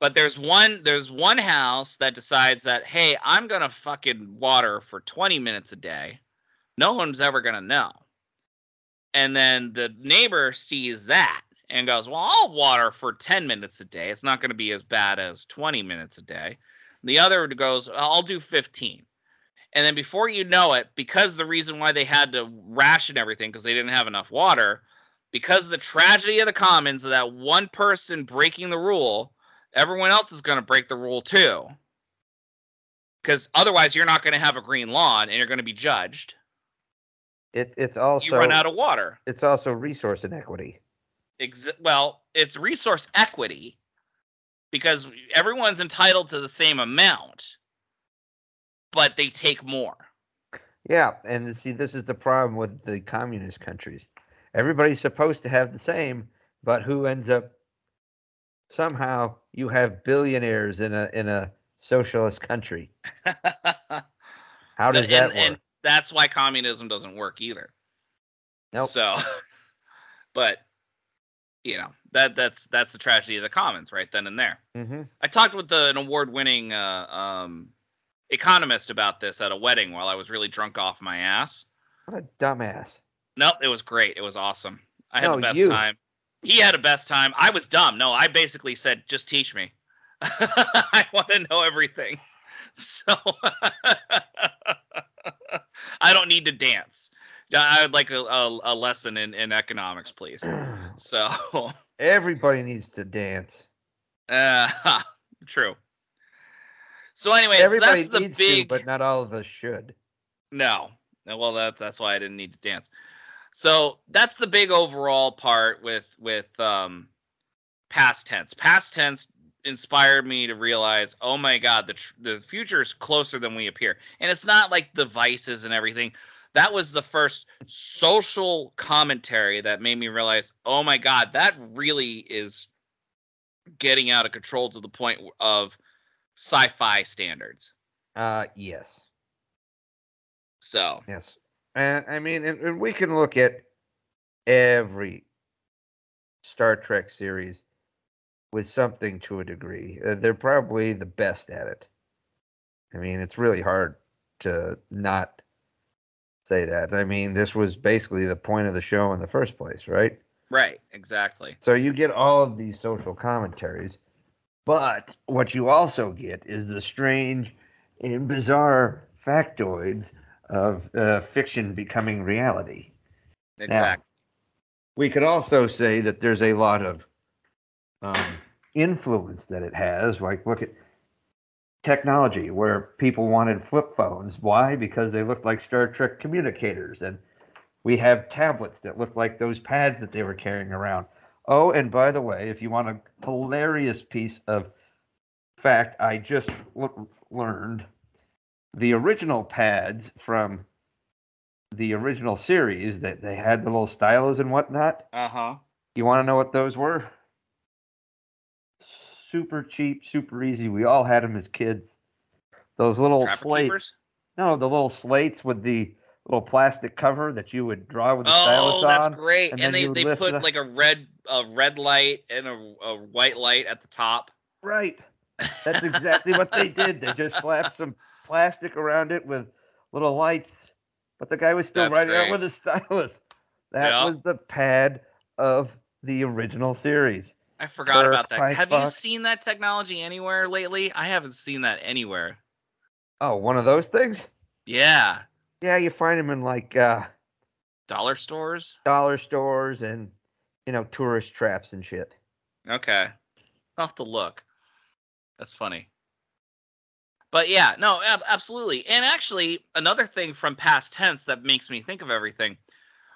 But there's one there's one house that decides that hey, I'm gonna fucking water for 20 minutes a day. No one's ever gonna know. And then the neighbor sees that and goes, Well, I'll water for 10 minutes a day. It's not gonna be as bad as 20 minutes a day. The other goes, I'll do 15. And then before you know it, because the reason why they had to ration everything because they didn't have enough water, because of the tragedy of the commons of that one person breaking the rule, everyone else is going to break the rule too. Because otherwise, you're not going to have a green lawn and you're going to be judged. It, it's also you run out of water. it's also resource inequity. Ex- well, it's resource equity because everyone's entitled to the same amount, but they take more. Yeah, and see, this is the problem with the communist countries. Everybody's supposed to have the same, but who ends up? Somehow, you have billionaires in a in a socialist country. How does and, that work? and that's why communism doesn't work either. Nope. So, but you know that that's that's the tragedy of the commons right then and there. hmm I talked with the, an award-winning uh, um, economist about this at a wedding while I was really drunk off my ass. What a dumbass! Nope, it was great. It was awesome. I had No, the best you. time. He had a best time. I was dumb. No, I basically said, "Just teach me." I want to know everything. So I don't need to dance. I would like a, a, a lesson in, in economics, please. So, Everybody needs to dance. uh, true. So, anyways, Everybody that's the needs big. to, but not all of us should. No. Well, that that's why I didn't need to dance. So that's the big overall part with with um past tense. Past tense inspired me to realize, oh my god, the tr- the future is closer than we appear. And it's not like devices and everything. That was the first social commentary that made me realize, oh my god, that really is getting out of control to the point of sci-fi standards. Uh, yes, So, yes. And I mean, and, and we can look at every Star Trek series with something to a degree. Uh, they're probably the best at it. I mean, it's really hard to not say that. I mean, this was basically the point of the show in the first place, right? right, exactly. So you get all of these social commentaries, but what you also get is the strange and bizarre factoids of uh, fiction becoming reality. Exactly. We could also say that there's a lot of um, influence that it has. Like, look at technology, where people wanted flip phones. Why? Because they looked like Star Trek communicators. And we have tablets that look like those pads that they were carrying around. Oh, and by the way, if you want a hilarious piece of fact, I just l- learned the original pads from the original series that they had the little stylos and whatnot. Uh huh. You want to know what those were? Super cheap, super easy. We all had them as kids. Those little Trapper slates. keepers. No, the little slates with the little plastic cover that you would draw with the Oh, stylus on. Oh, that's great. and And, they, they put like a red a red light and a, a white light at the top. Right. That's exactly what they did. They just slapped some plastic around it with little lights, but the guy was still That's writing out with a stylus. That Yeah. was the pad of the original series. I forgot Or about that. Have you seen that technology anywhere lately? I haven't seen that anywhere. Oh, one of those things? Yeah. Yeah, you find them in like uh, Dollar stores? dollar stores and you know tourist traps and shit. Okay. I'll have to look. That's funny. But yeah, no, ab- absolutely. And actually, another thing from past tense that makes me think of everything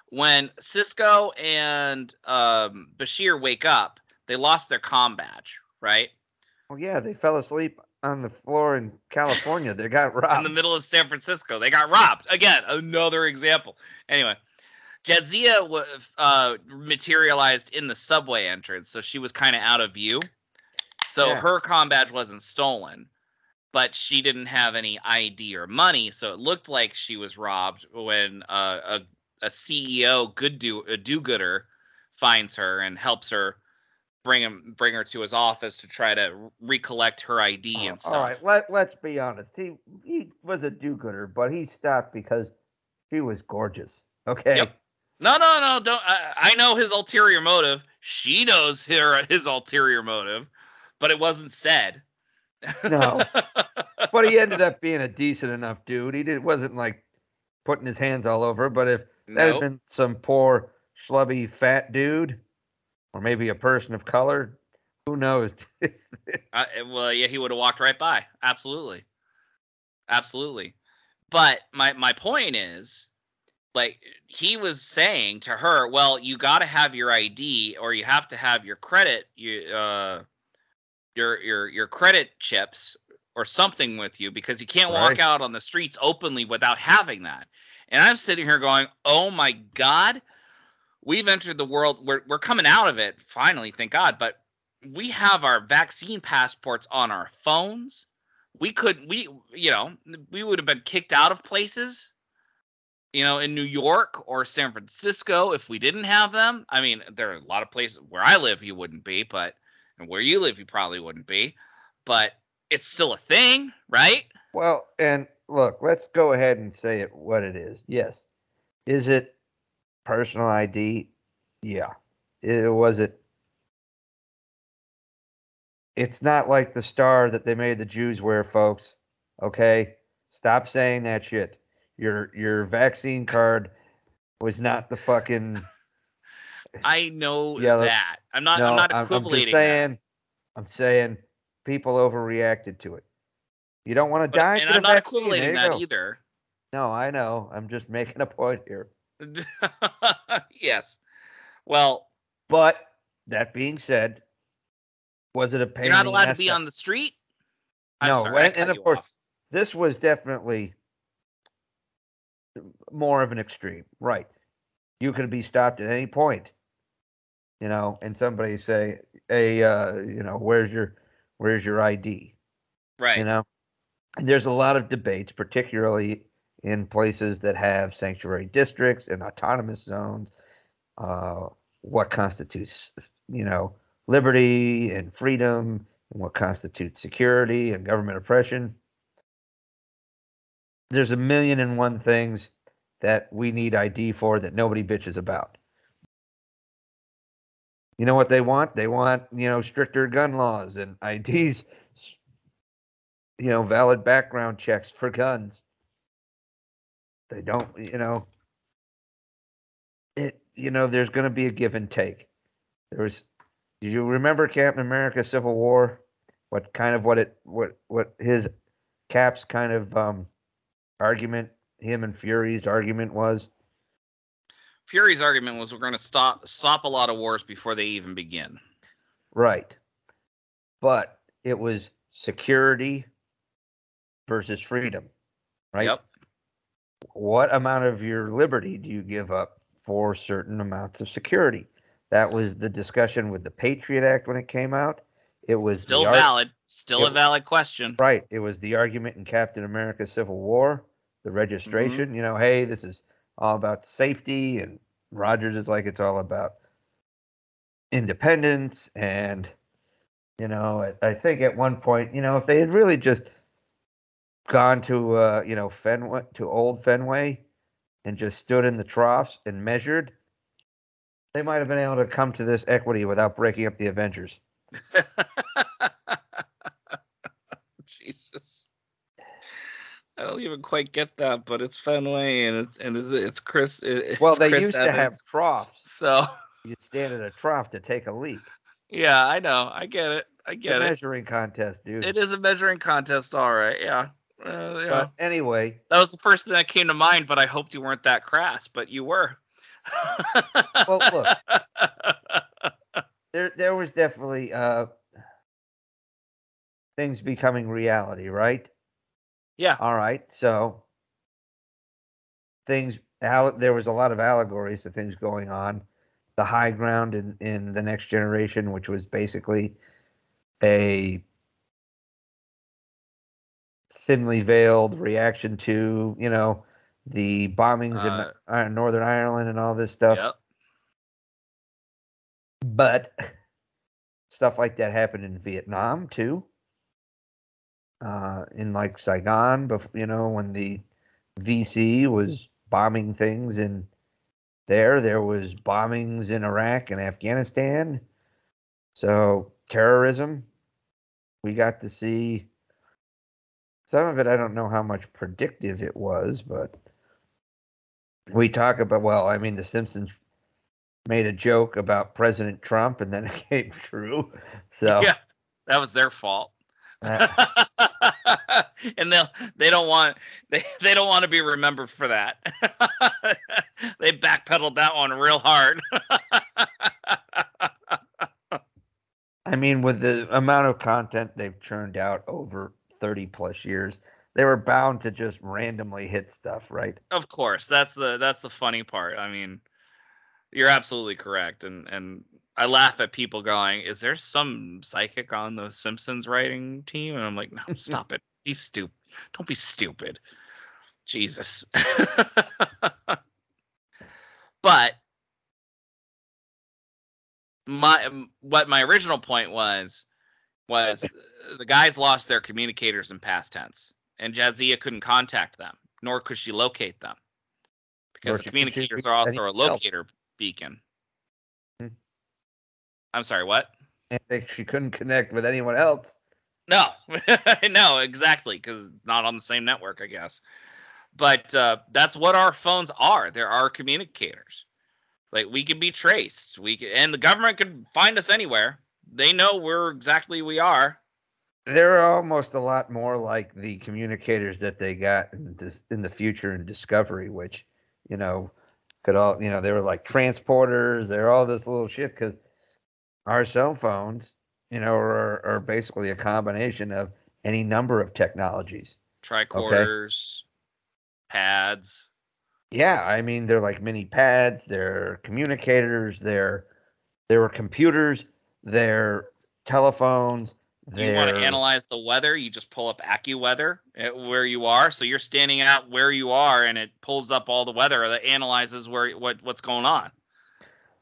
when Sisko and um, Bashir wake up, they lost their com badge, right? Well, yeah, they fell asleep on the floor in California. They got robbed. in the middle of San Francisco. They got robbed. Again, another example. Anyway, Jadzia uh, materialized in the subway entrance, so she was kind of out of view. So Yeah. her com badge wasn't stolen, but she didn't have any ID or money, so it looked like she was robbed when uh, a a CEO, good do a do-gooder, finds her and helps her bring him bring her to his office to try to recollect her ID Oh, and stuff. All right, let, let's be honest. He he was a do-gooder, but he stopped because she was gorgeous. Okay. Yep. No, no, no. Don't. I, I know his ulterior motive. She knows her uh, his ulterior motive, but it wasn't said. No. But he ended up being a decent enough dude. He did wasn't like putting his hands all over. But if that had been some poor schlubby fat dude, or maybe a person of color, who knows? Uh, well, yeah, he would have walked right by. Absolutely, absolutely. But my my point is, like he was saying to her, well, you got to have your ID or you have to have your credit, you uh, your your your credit chips or something with you because you can't walk Right. out on the streets openly without having that. And I'm sitting here going, oh my god, we've entered the world. We're we're coming out of it finally, thank God. But we have our vaccine passports on our phones. We could we you know we would have been kicked out of places, you know, in New York or San Francisco if we didn't have them. I mean, there are a lot of places where I live you wouldn't be, but and where you live you probably wouldn't be, but it's still a thing, right? well, and look, let's go ahead and say it what it is. Yes. Is it personal ID? Yeah. It was it. It's not like the star that they made the Jews wear, folks. Okay? Stop saying that shit. Your your vaccine card was not the fucking I know Yeah, that. I'm not. no, I'm not I'm, I'm just that. saying I'm saying people overreacted to it. You don't want to die. and I'm not vaccine, there equivalating you that go. either. No, I know. I'm just making a point here. yes. Well, But that being said, was it a pain? you're not allowed to be on the street. I'm No, sorry, and- and of course- off. This was definitely more of an extreme, right? You could be stopped at any point, you know, and somebody say, "Hey, uh, you know, where's your, where's your ID?" right. You know, and there's a lot of debates, particularly in places that have sanctuary districts and autonomous zones. Uh, what constitutes, you know, liberty and freedom, and what constitutes security and government oppression. There's a million and one things that we need ID for that nobody bitches about. You know what they want? They want, you know, stricter gun laws and IDs you know, valid background checks for guns. They don't, you know, it, you know, there's going to be a give and take. There was, do you remember Captain America Civil War? What kind of what it, what, what his Cap's kind of um, argument, him and Fury's argument was? Fury's argument was we're going to stop stop a lot of wars before they even begin. Right. But it was security versus freedom, right? Yep. What amount of your liberty do you give up for certain amounts of security? That was the discussion with the Patriot Act when it came out. It was Still ar- valid. Still a valid question. Right. It was the argument in Captain America Civil War, the mm-hmm. registration, you know, hey, this is all about safety. And Rogers is like, it's all about independence. And, you know, I, I think at one point, you know, if they had really just gone to, uh, you know, Fenway, to old Fenway and just stood in the troughs and measured, they might have been able to come to this equity without breaking up the Avengers. Jesus. I don't even quite get that, but it's Fenway and it's and it's, it's Chris. It's Well, they Chris used to have troughs. So You stand at a trough to take a leak. yeah, I know. I get it. I It's a get it. measuring contest, dude. It is a measuring contest, all right. Yeah. Uh, yeah. But anyway, that was the first thing that came to mind, but I hoped you weren't that crass, but you were. well, look, there there was definitely uh things becoming reality, right? yeah. All right, so things. Al- there was a lot of allegories to things going on. The high ground in in the next generation, which was basically a thinly veiled reaction to you know the bombings Uh, in Northern Ireland and all this stuff. Yep. But stuff like that happened in Vietnam too. Uh, in like Saigon, bef- you know, when the VC was bombing things in there, there was bombings in Iraq and Afghanistan. So terrorism, we got to see some of it. I don't know how much predictive it was, but we talk about. Well, I mean, The Simpsons made a joke about President Trump, and then it came true. So Yeah. That was their fault. uh, and they'll they don't want they, they don't want to be remembered for that. they backpedaled that one real hard. I mean, with the amount of content they've churned out over 30 plus years, they were bound to just randomly hit stuff, right? of course, that's the that's the funny part. I mean, you're absolutely correct, and and I laugh at people going, "Is there some psychic on the Simpsons writing team?" And I'm like, "No, stop it. Be stupid. Don't be stupid. Jesus." but my what my original point was was uh, the guys lost their communicators in past tense, and Jadzia couldn't contact them, nor could she locate them because the communicators are also a anyone else. locator beacon. Hmm. I'm sorry, what? And they, she couldn't connect with anyone else. No, no, exactly, because not on the same network, I guess. But uh, that's what our phones are. They're our communicators. Like we can be traced. We can, and the government can find us anywhere. They know where exactly we are. They're almost a lot more like the communicators that they got in, dis, in the future in Discovery, which, you know, could all, you know, they were like transporters. They're all this little shit because our cell phones, you know, are, are basically a combination of any number of technologies. Tricorders, pads. Yeah, I mean they're like mini pads, they're communicators, they're they were computers, they're telephones, You want to analyze the weather? You just pull up AccuWeather at where you are. So you're standing out where you are, and it pulls up all the weather that analyzes where what what's going on.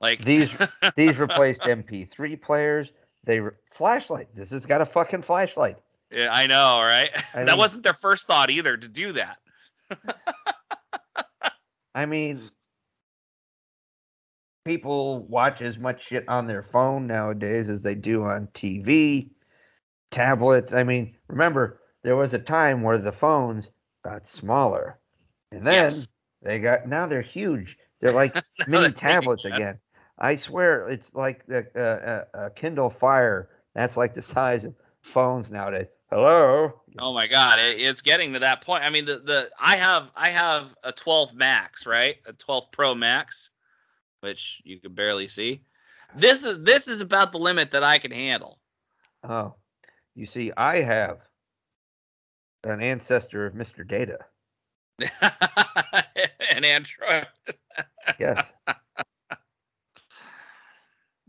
Like these these replaced MP3 players. They re- flashlight. This has got a fucking flashlight. Yeah, I know, right? I that mean- wasn't their first thought either to do that. I mean, people watch as much shit on their phone nowadays as they do on TV, tablets. I mean, remember there was a time where the phones got smaller, and then Yes. they got now they're huge. They're like mini tablets huge. again. I swear, it's like the uh, uh, uh, Kindle Fire. That's like the size of phones nowadays. Hello. Oh my god, it, it's getting to that point. I mean, the the I have I have a 12 Max, right? A 12 Pro Max, which you can barely see. This is this is about the limit that I can handle. Oh, you see, I have an ancestor of Mr. Data. An Android. Yes.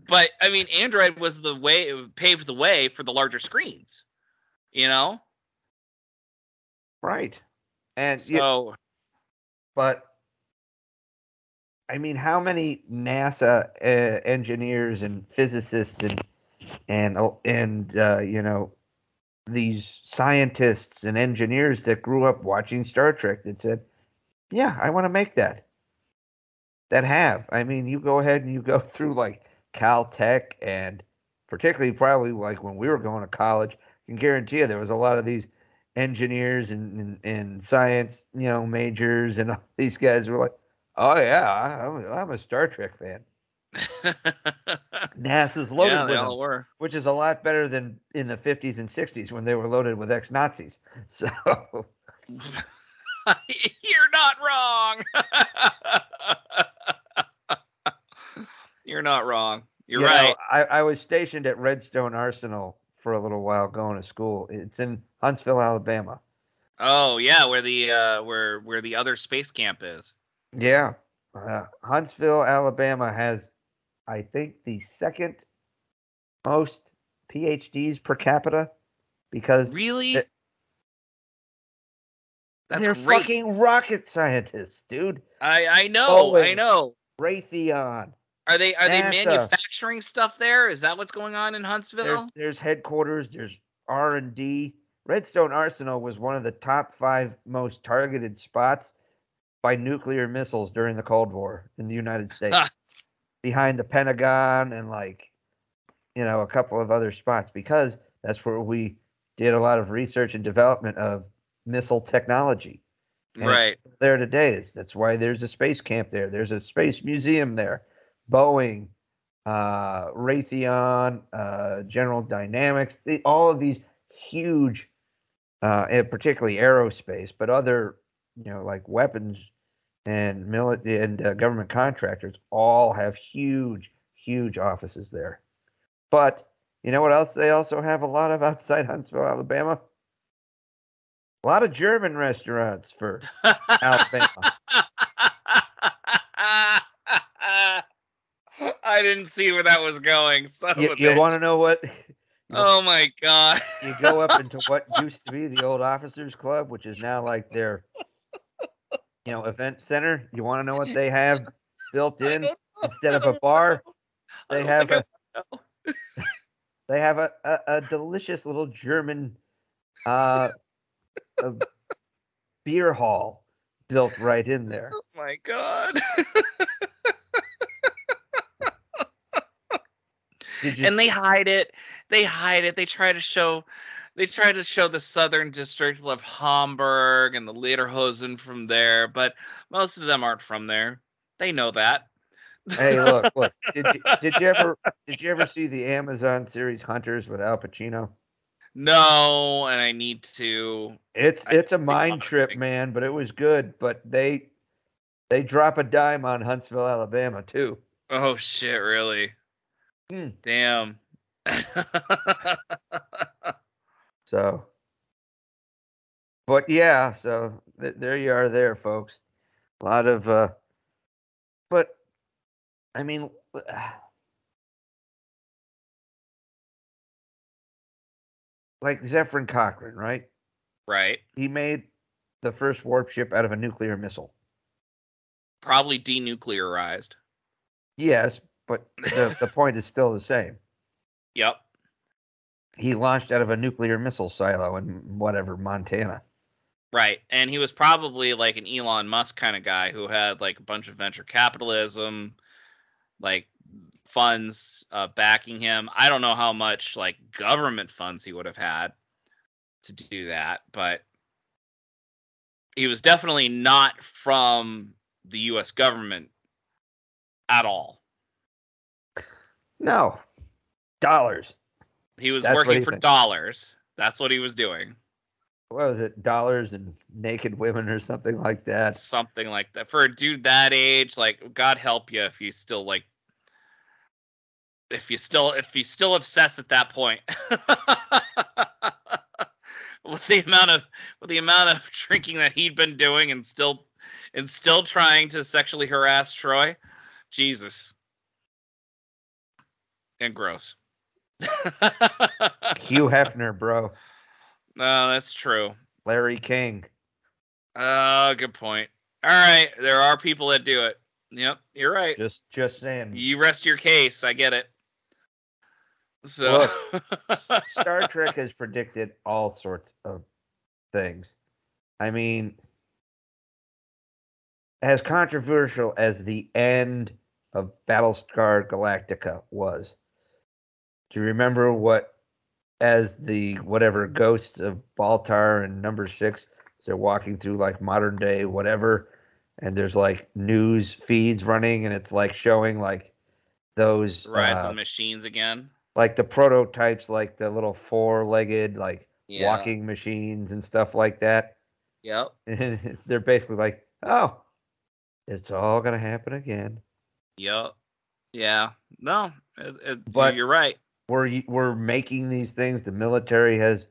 but I mean, Android was the way it paved the way for the larger screens. You know. Right. And you- So but I mean, how many NASA uh, engineers and physicists and and uh, and uh, you know these scientists and engineers that grew up watching Star Trek that said, "Yeah, I want to make that." That have. I mean, you go ahead and you go through like Caltech and particularly probably like when we were going to college. I can guarantee you there was a lot of these engineers and, and, and science, you know, majors, and all these guys were like, "Oh yeah, I, I'm, I'm a Star Trek fan." NASA's loaded yeah, with they them, all were. which is a lot better than in the 50s and 60s when they were loaded with ex-Nazis. So, You're not wrong. You're not wrong. You're you know, right. I, I was stationed at Redstone Arsenal for a little while going to school. It's in Huntsville, Alabama. Oh yeah, where the uh where where the other space camp is. Yeah, uh, Huntsville, Alabama has, I think, the second most PhDs per capita because Really? it- That's they're great. fucking rocket scientists, dude. I I know. I know. Raytheon. Are they are they manufacturing stuff there? Is that what's going on in There's, Huntsville? there's headquarters. There's R and D. Redstone Arsenal was one of the top five most targeted spots by nuclear missiles during the Cold War in the United States, behind the Pentagon and like, you know, a couple of other spots because that's where we did a lot of research and development of missile technology. and right. there today. Is that's why there's a space camp there. There's a space museum there. Boeing, uh, Raytheon, uh, General Dynamics, the, all of these huge, uh, and particularly aerospace, but other, you know, like weapons and military and uh, government contractors all have huge, huge offices there. But you know what else? They also have a lot of outside Huntsville, Alabama. A lot of German restaurants for Alabama. I didn't see where that was going. Son you, you want to know what? Oh my god. You go up into what used to be the old officers club, which is now like their, you know, event center. You want to know what they have built in instead of a bar? They have a, they have a, a, a delicious little German, uh, a beer hall built right in there. Oh my god. And they hide it. They hide it. They try to show they try to show the southern district of Hamburg and the Lederhosen from there, but most of them aren't from there. They know that. hey, look, look. Did you, did you ever did you ever see the Amazon series Hunters with Al Pacino? No, and I need to. It's it's a mind trip, things. man, but it was good. But they they drop a dime on Huntsville, Alabama, too. Oh shit, really? Hmm. Damn. So, but yeah, so th- there you are, there, folks. A lot of, uh, but I mean, like Zefram Cochrane, right? right. He made the first warp ship out of a nuclear missile. Probably denuclearized. Yes, but the, the point is still the same. Yep. He launched out of a nuclear missile silo in whatever Montana. Right. And he was probably like an Elon Musk kind of guy who had like a bunch of venture capitalism, like funds uh, backing him. I don't know how much like government funds he would have had to do that, but he was definitely not from the US government at all. No, dollars. He was That's working he for thinks. dollars. That's what he was doing. What was it? Dollars and naked women or something like that. something like that for a dude that age like god help you if you still like if you still if you still obsessed at that point with the amount of with the amount of drinking that he'd been doing and still and still trying to sexually harass Troi. Jesus. And gross. Hugh Hefner, bro. No, that's true. Larry King. Oh, good point. All right, there are people that do it. Yep, you're right. Just just saying. You rest your case. I get it. So Star Trek has predicted all sorts of things. I mean, as controversial as the end of Battlestar Galactica was, do you remember what, as the whatever ghosts of Baltar and Number Six, they're walking through like modern day whatever, and there's like news feeds running, and it's like showing like those rise uh, of machines again. like the prototypes, like the little four-legged like Yeah. walking machines and stuff like that. Yep. And they're basically like, oh, it's all gonna happen again. Yep. Yeah. No, it, it, But- you're right. We're we're making these things. The military has.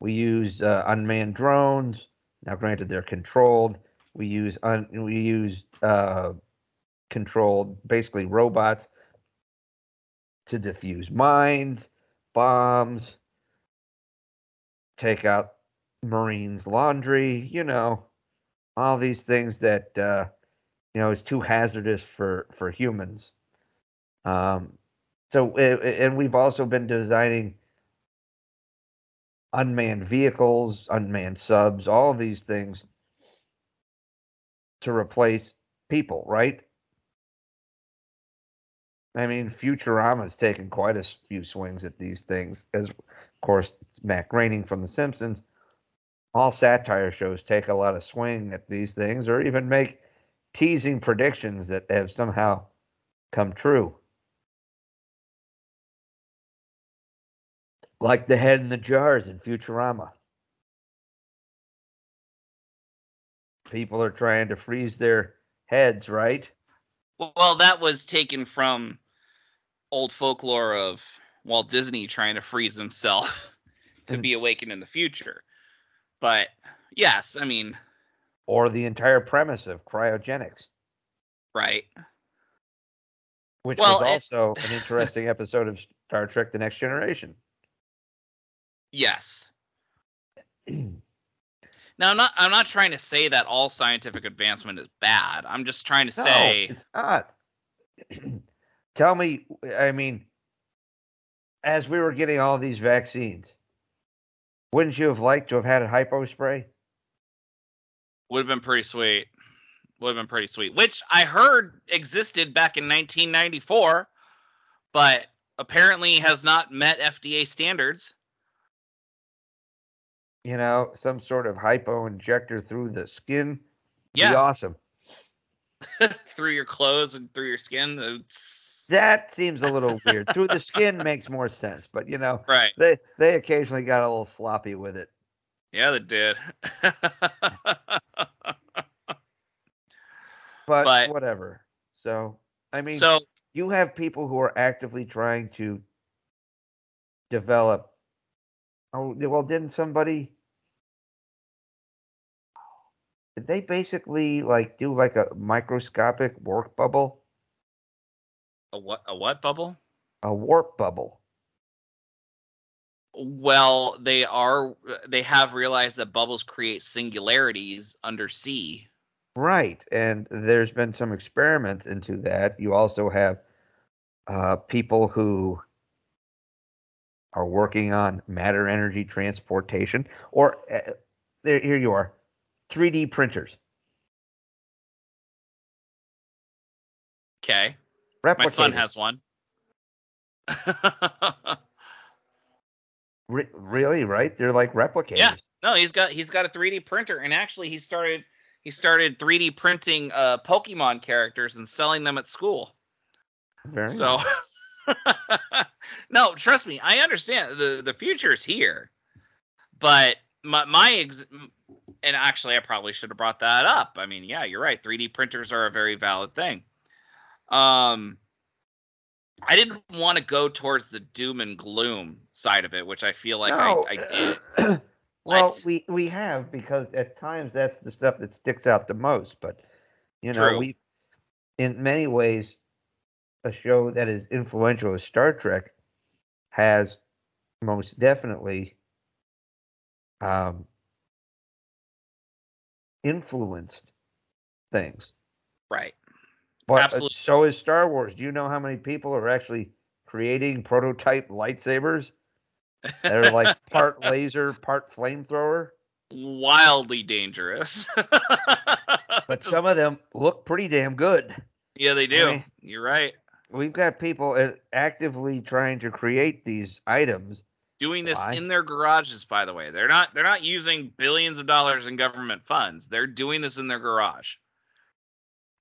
We use uh, unmanned drones. Now, granted, they're controlled. We use un, we use uh, controlled, basically robots to defuse mines, bombs, take out Marines' laundry. You know, all these things that uh, you know is too hazardous for for humans. Um, so, and we've also been designing unmanned vehicles, unmanned subs, all of these things to replace people, right? I mean, Futurama's taken quite a few swings at these things. As, of course, Matt Groening from The Simpsons. All satire shows take a lot of swing at these things, or even make teasing predictions that have somehow come true. Like the head in the jars in Futurama. People are trying to freeze their heads, right? Well, that was taken from old folklore of Walt Disney trying to freeze himself to Mm. be awakened in the future. But yes, I mean, Or the entire premise of cryogenics, right. which Well, was it- also an interesting episode of Star Trek The Next Generation. Yes. Now, I'm not. I'm not trying to say that all scientific advancement is bad. I'm just trying to No, say, it's not. Tell me, I mean, as we were getting all these vaccines, wouldn't you have liked to have had a hypo spray? would have been pretty sweet. Would have been pretty sweet. Which I heard existed back in 1994, but apparently has not met FDA standards. You know, some sort of hypo injector through the skin. Be Yeah, awesome. through your clothes and through your skin. It's That seems a little weird. Through the skin makes more sense, but you know, right. they they occasionally got a little sloppy with it. Yeah, they did. But, But- whatever. So, I mean, so you have people who are actively trying to develop. Oh well, didn't somebody? Did they basically like do like a microscopic warp bubble? a what? A what bubble? A warp bubble. Well, they are. They have realized that bubbles create singularities under sea. Right, and there's been some experiments into that. You also have uh, people who are working on matter energy transportation, or uh, there, here you are, 3D printers. Okay, my son has one. Re- really, right? They're like replicators. Yeah. No, he's got he's got a 3D printer, and actually he started he started 3D printing uh, Pokemon characters and selling them at school. Very So, nice. no, trust me, I understand the the future is here, but my my ex- and actually I probably should have brought that up. I mean, yeah, you're right. 3D printers are a very valid thing. Um, I didn't want to go towards the doom and gloom side of it, which I feel like No, I, I did. Well, we we have because at times that's the stuff that sticks out the most. But you know, True. we in many ways a show that is influential as Star Trek has most definitely um, influenced things. Right. But uh, Absolutely. so is Star Wars. Do you know how many people are actually creating prototype lightsabers that are like part laser, part flamethrower? Wildly dangerous. But some of them look pretty damn good. yeah, they do. mean- You're right. We've got people actively trying to create these items. Doing this Why? in their garages, by the way. They're not they're not using billions of dollars in government funds. They're doing this in their garage.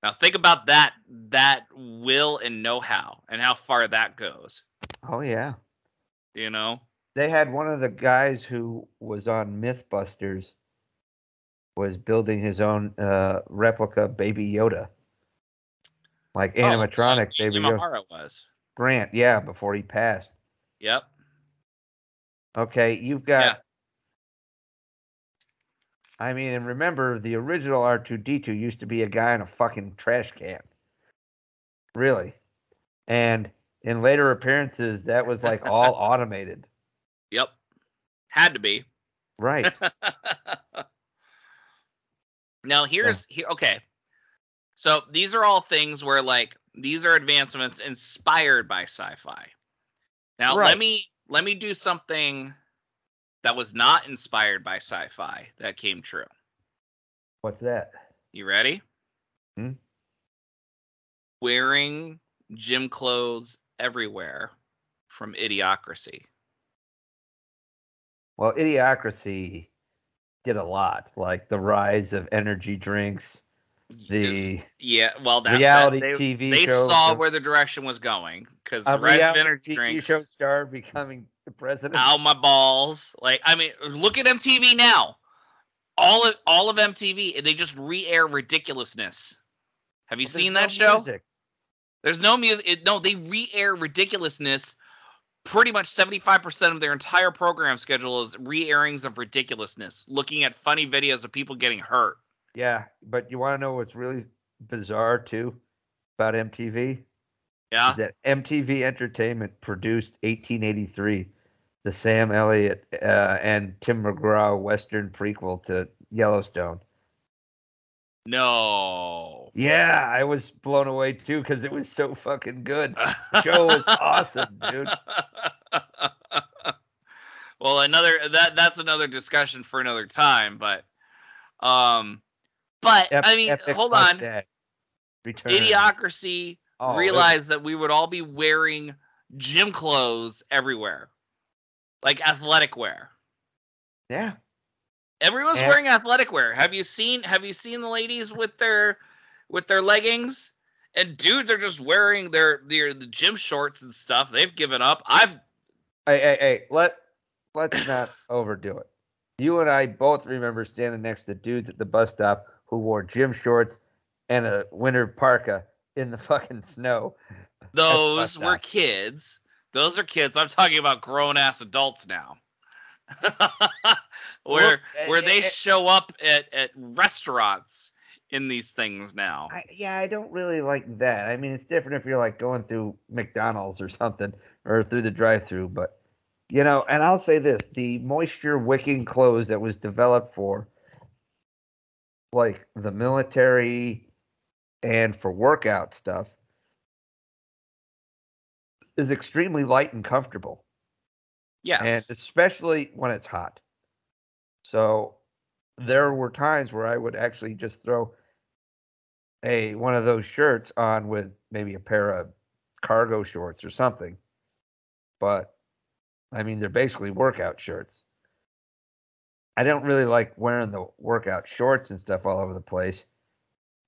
Now think about that that will and know-how and how far that goes. Oh yeah. You know? They had one of the guys who was on MythBusters was building his own uh, replica Baby Yoda. Like Oh, animatronic Gene Baby Yoda. Was. Grant, yeah, before he passed. Yep. Okay, you've got. Yeah. I mean, and remember, the original R2D2 used to be a guy in a fucking trash can. Really. And in later appearances, that was like all automated. Yep. Had to be. Right. now here's here okay. So these are all things where like these are advancements inspired by sci-fi. Now let me let me do something that was not inspired by sci-fi that came true. What's that? You ready? Hmm? Wearing gym clothes everywhere from Idiocracy. Well, Idiocracy did a lot, like the rise of energy drinks, the yeah, well, that's reality that, they, TV they saw where the direction was going because the rise of energy TV drinks. show star becoming the president. Ow my balls! Like I mean, look at MTV now. All of all of MTV, they just re-air ridiculousness. Have you There's seen no that show? music. There's no music. It, no, they re-air ridiculousness. Pretty much 75% of their entire program schedule is re-airings of ridiculousness, looking at funny videos of people getting hurt. Yeah, but you want to know what's really bizarre too about MTV? Yeah. Is that MTV Entertainment produced 1883, the Sam Elliott uh, and Tim McGraw Western prequel to Yellowstone. No. Yeah, I was blown away too because it was so fucking good. show was awesome, dude. well, another that that's another discussion for another time, but um but Ep- I mean, hold on. Idiocracy Oh, realized that we would all be wearing gym clothes everywhere. Like athletic wear. Yeah. Everyone's And- wearing athletic wear. Have you seen have you seen the ladies with their with their leggings? And dudes are just wearing their their the gym shorts and stuff. They've given up. I've Hey, hey, hey, let let's not overdo it. You and I both remember standing next to dudes at the bus stop who wore gym shorts and a winter parka in the fucking snow. those were kids. Those are kids. I'm talking about grown ass adults now. where Look, eh, where they eh, eh, show up at, at restaurants in these things now. I, yeah, I don't really like that. I mean, it's different if you're like going through McDonald's or something or through the drive-through, but you know, and I'll say this, the moisture wicking clothes that was developed for like the military and for workout stuff is extremely light and comfortable. Yes. and especially when it's hot. So there were times where I would actually just throw a one of those shirts on with maybe a pair of cargo shorts or something. But I mean, they're basically workout shirts. I don't really like wearing the workout shorts and stuff all over the place,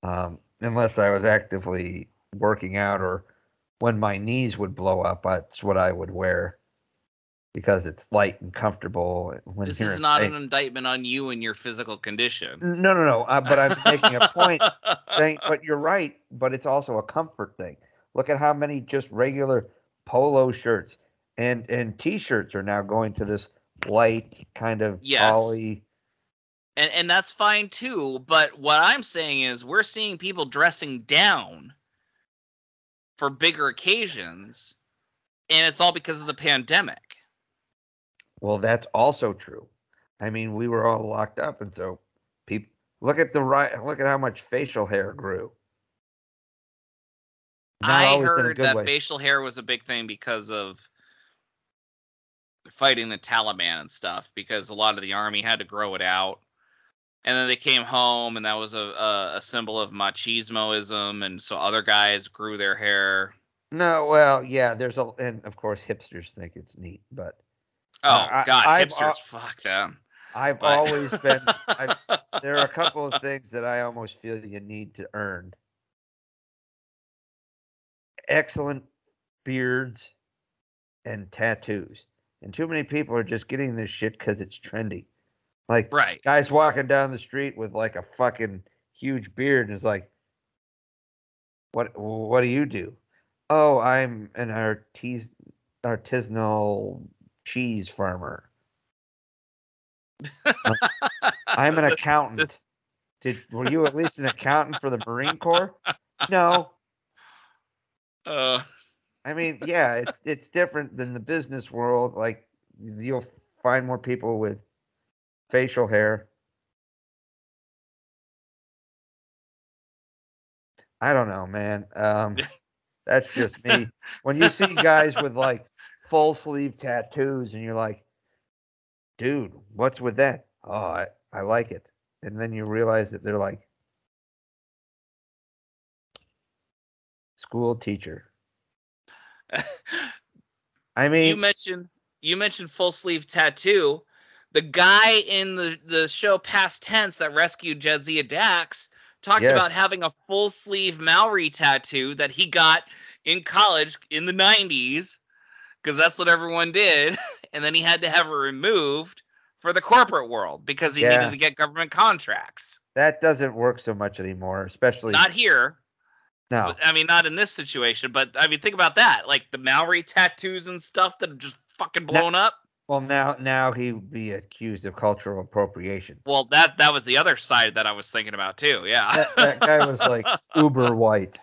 um, unless I was actively working out or when my knees would blow up. That's what I would wear because it's light and comfortable. When this is not an indictment on you and your physical condition. No, no, no. Uh, but I'm making a point saying, but you're right. But it's also a comfort thing. Look at how many just regular polo shirts and and t-shirts are now going to this light, kind of Yes. poly. and and that's fine too. But what I'm saying is, we're seeing people dressing down for bigger occasions, and it's all because of the pandemic. Well, that's also true. I mean, we were all locked up, and so people look at the right. Look at how much facial hair grew. Not I always in a heard that way. facial hair was a big thing because of fighting the Taliban and stuff. Because a lot of the army had to grow it out, and then they came home, and that was a a, a symbol of machismoism, and so other guys grew their hair. No, well, yeah, there's a, and of course, hipsters think it's neat, but uh, Oh I- God, I've hipsters, al- fuck them. I've But- always been. I've, there are a couple of things that I almost feel you need to earn. Excellent beards and tattoos, and too many people are just getting this shit because it's trendy. Like right. guys walking down the street with like a fucking huge beard and is like, "What? What do you do?" Oh, I'm an artis- artisanal cheese farmer. I'm an accountant. This- Did were you at least an accountant for the Marine Corps? No. Uh, I mean, yeah, it's it's different than the business world. Like you'll find more people with facial hair. I don't know, man. Um, that's just me. When you see guys with like full sleeve tattoos, and you're like, dude, what's with that? Oh, I, I like it. And then you realize that they're like school teacher. I mean, you mentioned you mentioned full sleeve tattoo. The guy in the the show Past Tense that rescued Jadzia Dax talked Yes. about having a full sleeve Maori tattoo that he got in college in the 90s because that's what everyone did and then he had to have it removed for the corporate world because he Yeah. needed to get government contracts. that doesn't work so much anymore, especially Not here. No. I mean, not in this situation, but I mean, think about that. Like the Maori tattoos and stuff that are just fucking Now- blown up. Well, now now he would be accused of cultural appropriation. Well, that that was the other side that I was thinking about too. Yeah, That, that guy was like uber white.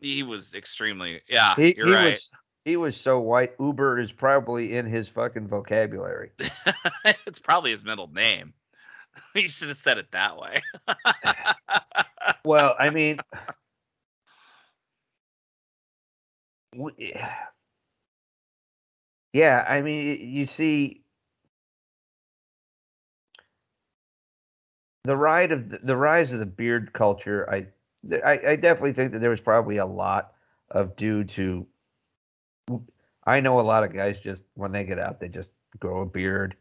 he was extremely. Yeah, He, you're he right. was he was so white. Uber is probably in his fucking vocabulary. it's probably his middle name. you should have said it that way. Well, I mean, yeah, I mean, you see the ride of the, the rise of the beard culture. I, I, I definitely think that there was probably a lot of due to. I know a lot of guys just when they get out, they just grow a beard.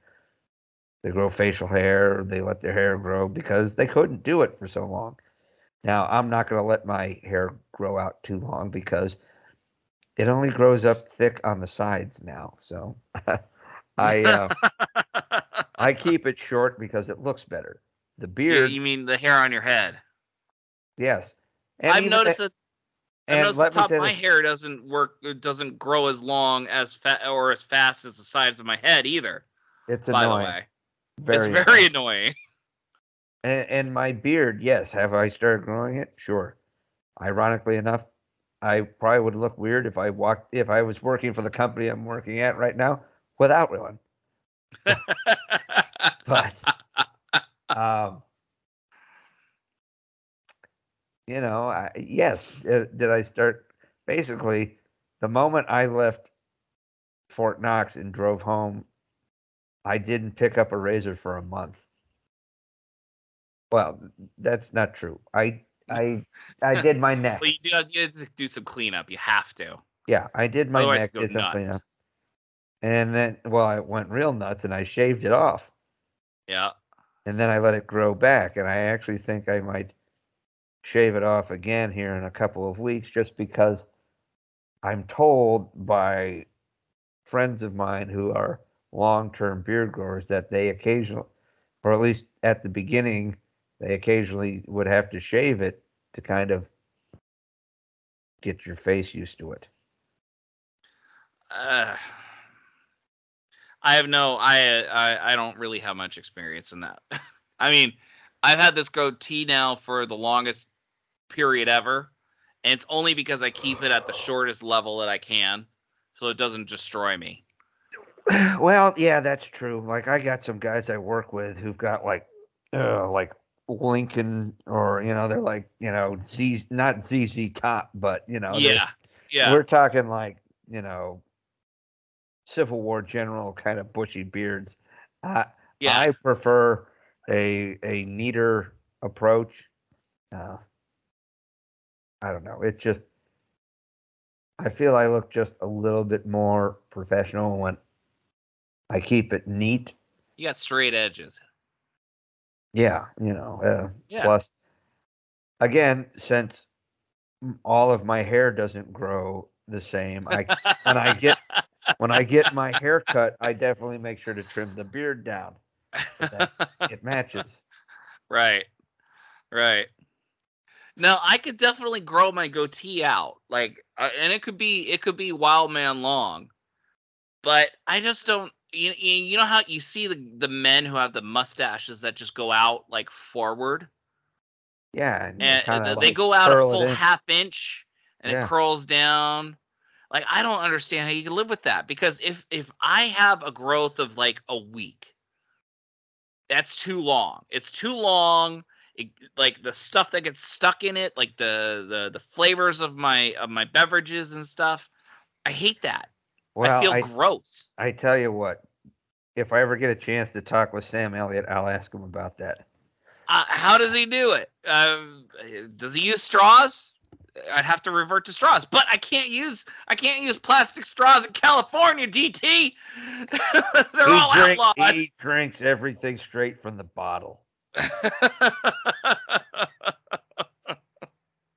They grow facial hair. They let their hair grow because they couldn't do it for so long. Now, I'm not going to let my hair grow out too long because it only grows up thick on the sides now. So I uh, I keep it short because it looks better. The beard, you mean the hair on your head? yes. And I've noticed that. I've noticed the top of my this- hair doesn't work. It doesn't grow as long as fat or as fast as the sides of my head either. It's by annoying. the way, Very it's very annoying. And, and my beard, yes. Have I started growing it? Sure. Ironically enough, I probably would look weird if I walked if I was working for the company I'm working at right now without one. But um, you know, I, yes. Did, did I start? Basically, the moment I left Fort Knox and drove home, I didn't pick up a razor for a month. Well, that's not true. I I I did my neck. well, you do, you have to do some cleanup. You have to. Yeah, I did my Otherwise neck, did some nuts. cleanup. And then, well, I went real nuts and I shaved it off. Yeah. and then I let it grow back. And I actually think I might shave it off again here in a couple of weeks just because I'm told by friends of mine who are long term beard growers that they occasionally, or at least at the beginning, they occasionally would have to shave it to kind of get your face used to it. Uh, I have no. I I I don't really have much experience in that. I mean, I've had this goatee now for the longest period ever, and it's only because I keep it at the shortest level that I can, so it doesn't destroy me. Well, yeah, that's true. Like I got some guys I work with who've got like, uh, like Lincoln, or you know, they're like, you know, Z, not ZZ Top, but you know, Yeah, yeah, we're talking like, you know, Civil War general kind of bushy beards. I yeah. I prefer a a neater approach. Uh, I don't know. It just I feel I look just a little bit more professional when I keep it neat. you got straight edges. Yeah, you know. Uh, Yeah. Plus, again, since all of my hair doesn't grow the same, I when I get when I get my hair cut, I definitely make sure to trim the beard down. that- It matches. right, right. Now I could definitely grow my goatee out, like, uh, and it could be it could be wild man long, but I just don't. You, you know how you see the the men who have the mustaches that just go out like forward, Yeah, and, and they like, go out a full half inch, and Yeah. it curls down. Like I don't understand how you can live with that because if if I have a growth of like a week, that's too long. It's too long. It, like the stuff that gets stuck in it, like the the the flavors of my of my beverages and stuff. I hate that. Well, I feel I, gross. I tell you what, if I ever get a chance to talk with Sam Elliott, I'll ask him about that. Uh, how does he do it? Um, does he use straws? I'd have to revert to straws, but I can't use I can't use plastic straws in California. DT, they're he, all drink- outlawed. he drinks everything straight from the bottle,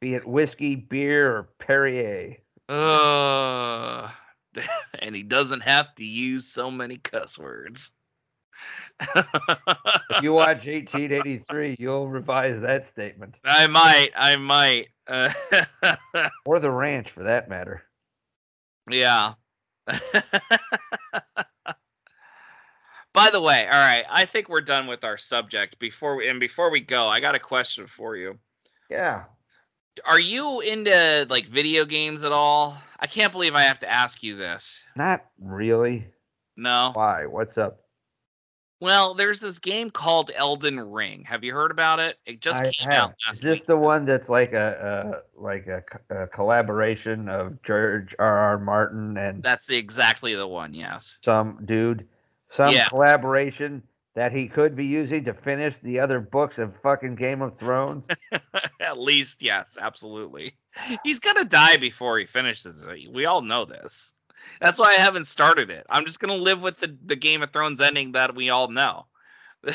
be it whiskey, beer, or Perrier. Uh, and he doesn't have to use so many cuss words. If you watch 1883, you'll revise that statement, I might, I might. Uh, or the ranch for that matter. yeah. By the way, all right, I think we're done with our subject. Before we, and before we go, I got a question for you. Yeah. Are you into like video games at all? I can't believe I have to ask you this. Not really. No. Why? What's up? Well, there's this game called Elden Ring. Have you heard about it? It just I came have. out Is last this week. the one that's like a, a like a, a collaboration of George R. R. Martin and That's exactly the one. Yes. some dude, some Yeah. collaboration that he could be using to finish the other books of fucking Game of Thrones? At least, yes, absolutely. He's gonna die before he finishes it. We all know this. That's why I haven't started it. I'm just gonna live with the, the Game of Thrones ending that we all know. and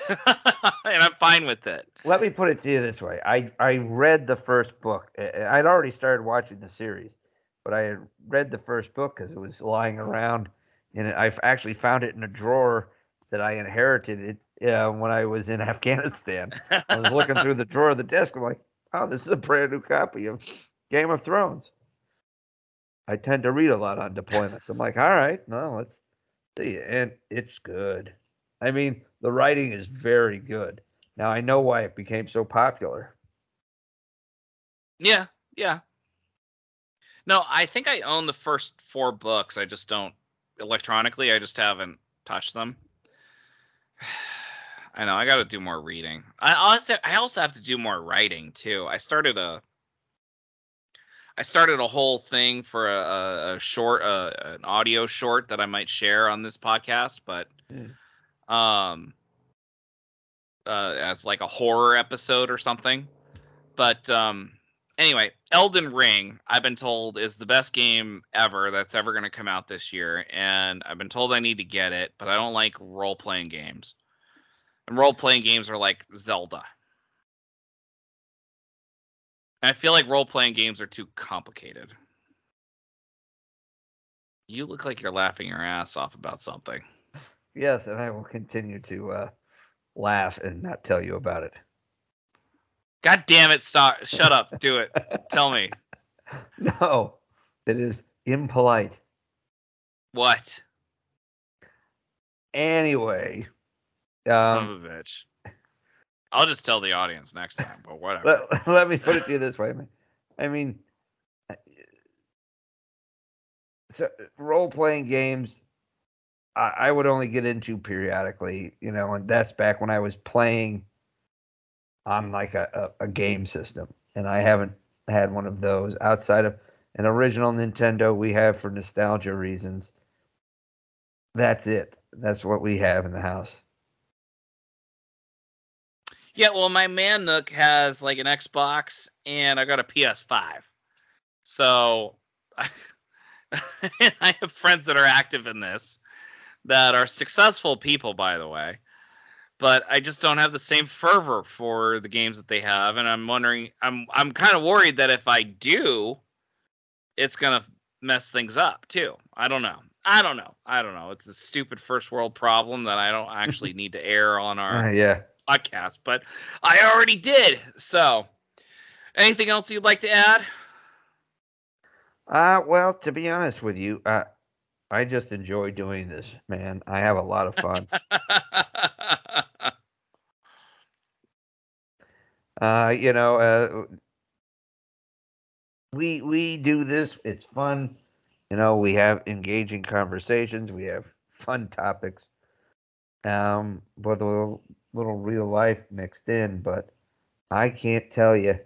I'm fine with it. Let me put it to you this way: I I read the first book. I'd already started watching the series, but I had read the first book because it was lying around, and I actually found it in a drawer that I inherited it uh, when I was in Afghanistan. I was looking through the drawer of the desk. I'm like, oh, this is a brand new copy of Game of Thrones. I tend to read a lot on deployments. I'm like, all right, no, let's see. And it's good. I mean, the writing is very good. Now I know why it became so popular. Yeah, yeah. No, I think I own the first four books. I just don't electronically. I just haven't touched them. I know I got to do more reading. I also I also have to do more writing too. I started a I started a whole thing for a, a, short, uh, an audio short that I might share on this podcast, but Mm. um, uh, as like a horror episode or something. But um, anyway, Elden Ring, I've been told is the best game ever that's ever going to come out this year, and I've been told I need to get it, but I don't like role playing games. And role playing games are like Zelda. And I feel like role playing games are too complicated. You look like you're laughing your ass off about something. Yes, and I will continue to uh, laugh and not tell you about it. God damn it, stop. Shut up. Do it. Tell me. No, it is impolite. What? Anyway, Son um, of a bitch. I'll just tell the audience next time, but whatever. let, let me put it to you this way. man. I mean, so role playing games, I, I would only get into periodically, you know, and that's back when I was playing on like a, a, a game system, and I haven't had one of those outside of an original Nintendo we have for nostalgia reasons. That's it. That's what we have in the house. Yeah, well, my man Nook has like an Xbox, and I got a PS5. So I, I have friends that are active in this that are successful people, by the way. But I just don't have the same fervor for the games that they have, and I'm wondering. I'm I'm kind of worried that if I do, it's gonna mess things up too. I don't know. I don't know. I don't know. It's a stupid first world problem that I don't actually need to air on our Uh, yeah. podcast, but I already did. So, anything else you'd like to add? Uh, well, to be honest with you, uh, I just enjoy doing this, man. I have a lot of fun. uh, you know, uh, we we do this. It's fun. You know, we have engaging conversations. We have fun topics. Um, with a little, little real life mixed in. But I can't tell you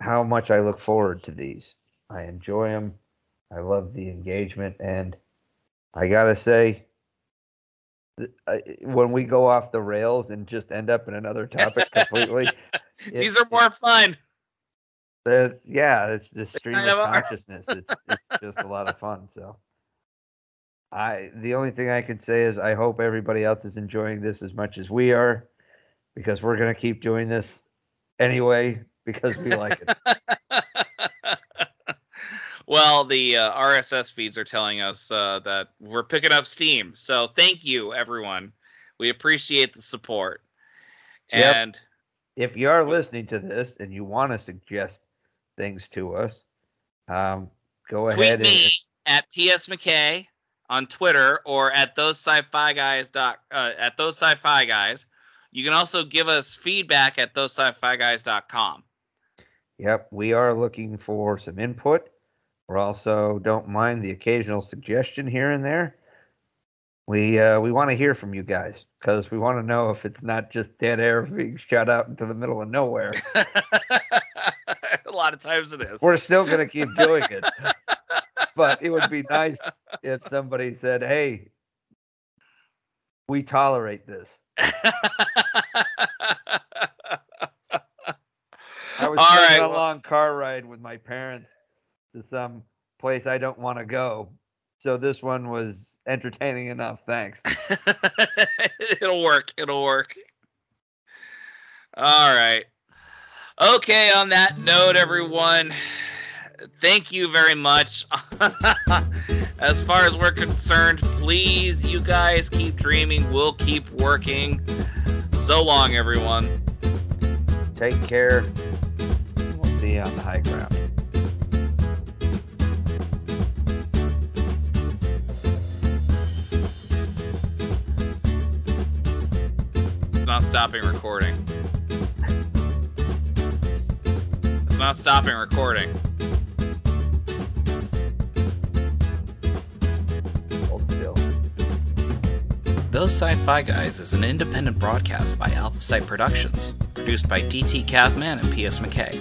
how much I look forward to these. I enjoy them. I love the engagement, and I gotta say, when we go off the rails and just end up in another topic completely, These are more fun. the yeah, it's the stream kind of of consciousness. It's, it's just a lot of fun. So, I the only thing I can say is I hope everybody else is enjoying this as much as we are, because we're gonna keep doing this anyway because we like it. well, the uh, RSS feeds are telling us uh, that we're picking up steam. So, thank you, everyone. We appreciate the support. Yep. And if you are listening to this and you want to suggest things to us, um, go tweet ahead me and at PS McKay on Twitter or at those sci-fi guys dot uh, at those sci-fi guys. You can also give us feedback at those sci-fi guys.com. yep, we are looking for some input. We also don't mind the occasional suggestion here and there. We uh, we want to hear from you guys because we want to know if it's not just dead air being shot out into the middle of nowhere. A lot of times it is. We're still going to keep doing it, but it would be nice if somebody said, "Hey, we tolerate this." I was All right, a well- long car ride with my parents to some place I don't want to go. So this one was entertaining enough. Thanks. It'll work. It'll work. All right. Okay, on that note, everyone, thank you very much. as far as we're concerned, please, you guys keep dreaming. We'll keep working. So long, everyone. Take care. We'll see you on the high ground. It's not stopping recording. It's not stopping recording. Hold still. Those Sci Fi Guys is an independent broadcast by Alpha Site Productions, produced by DT Cavman and PS McKay.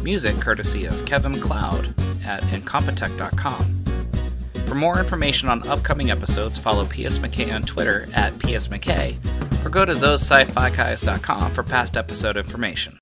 Music courtesy of Kevin MacLeod at Incompetech.com. For more information on upcoming episodes, follow PS McKay on Twitter at PS McKay, or go to thosesci-fi guys.com for past episode information.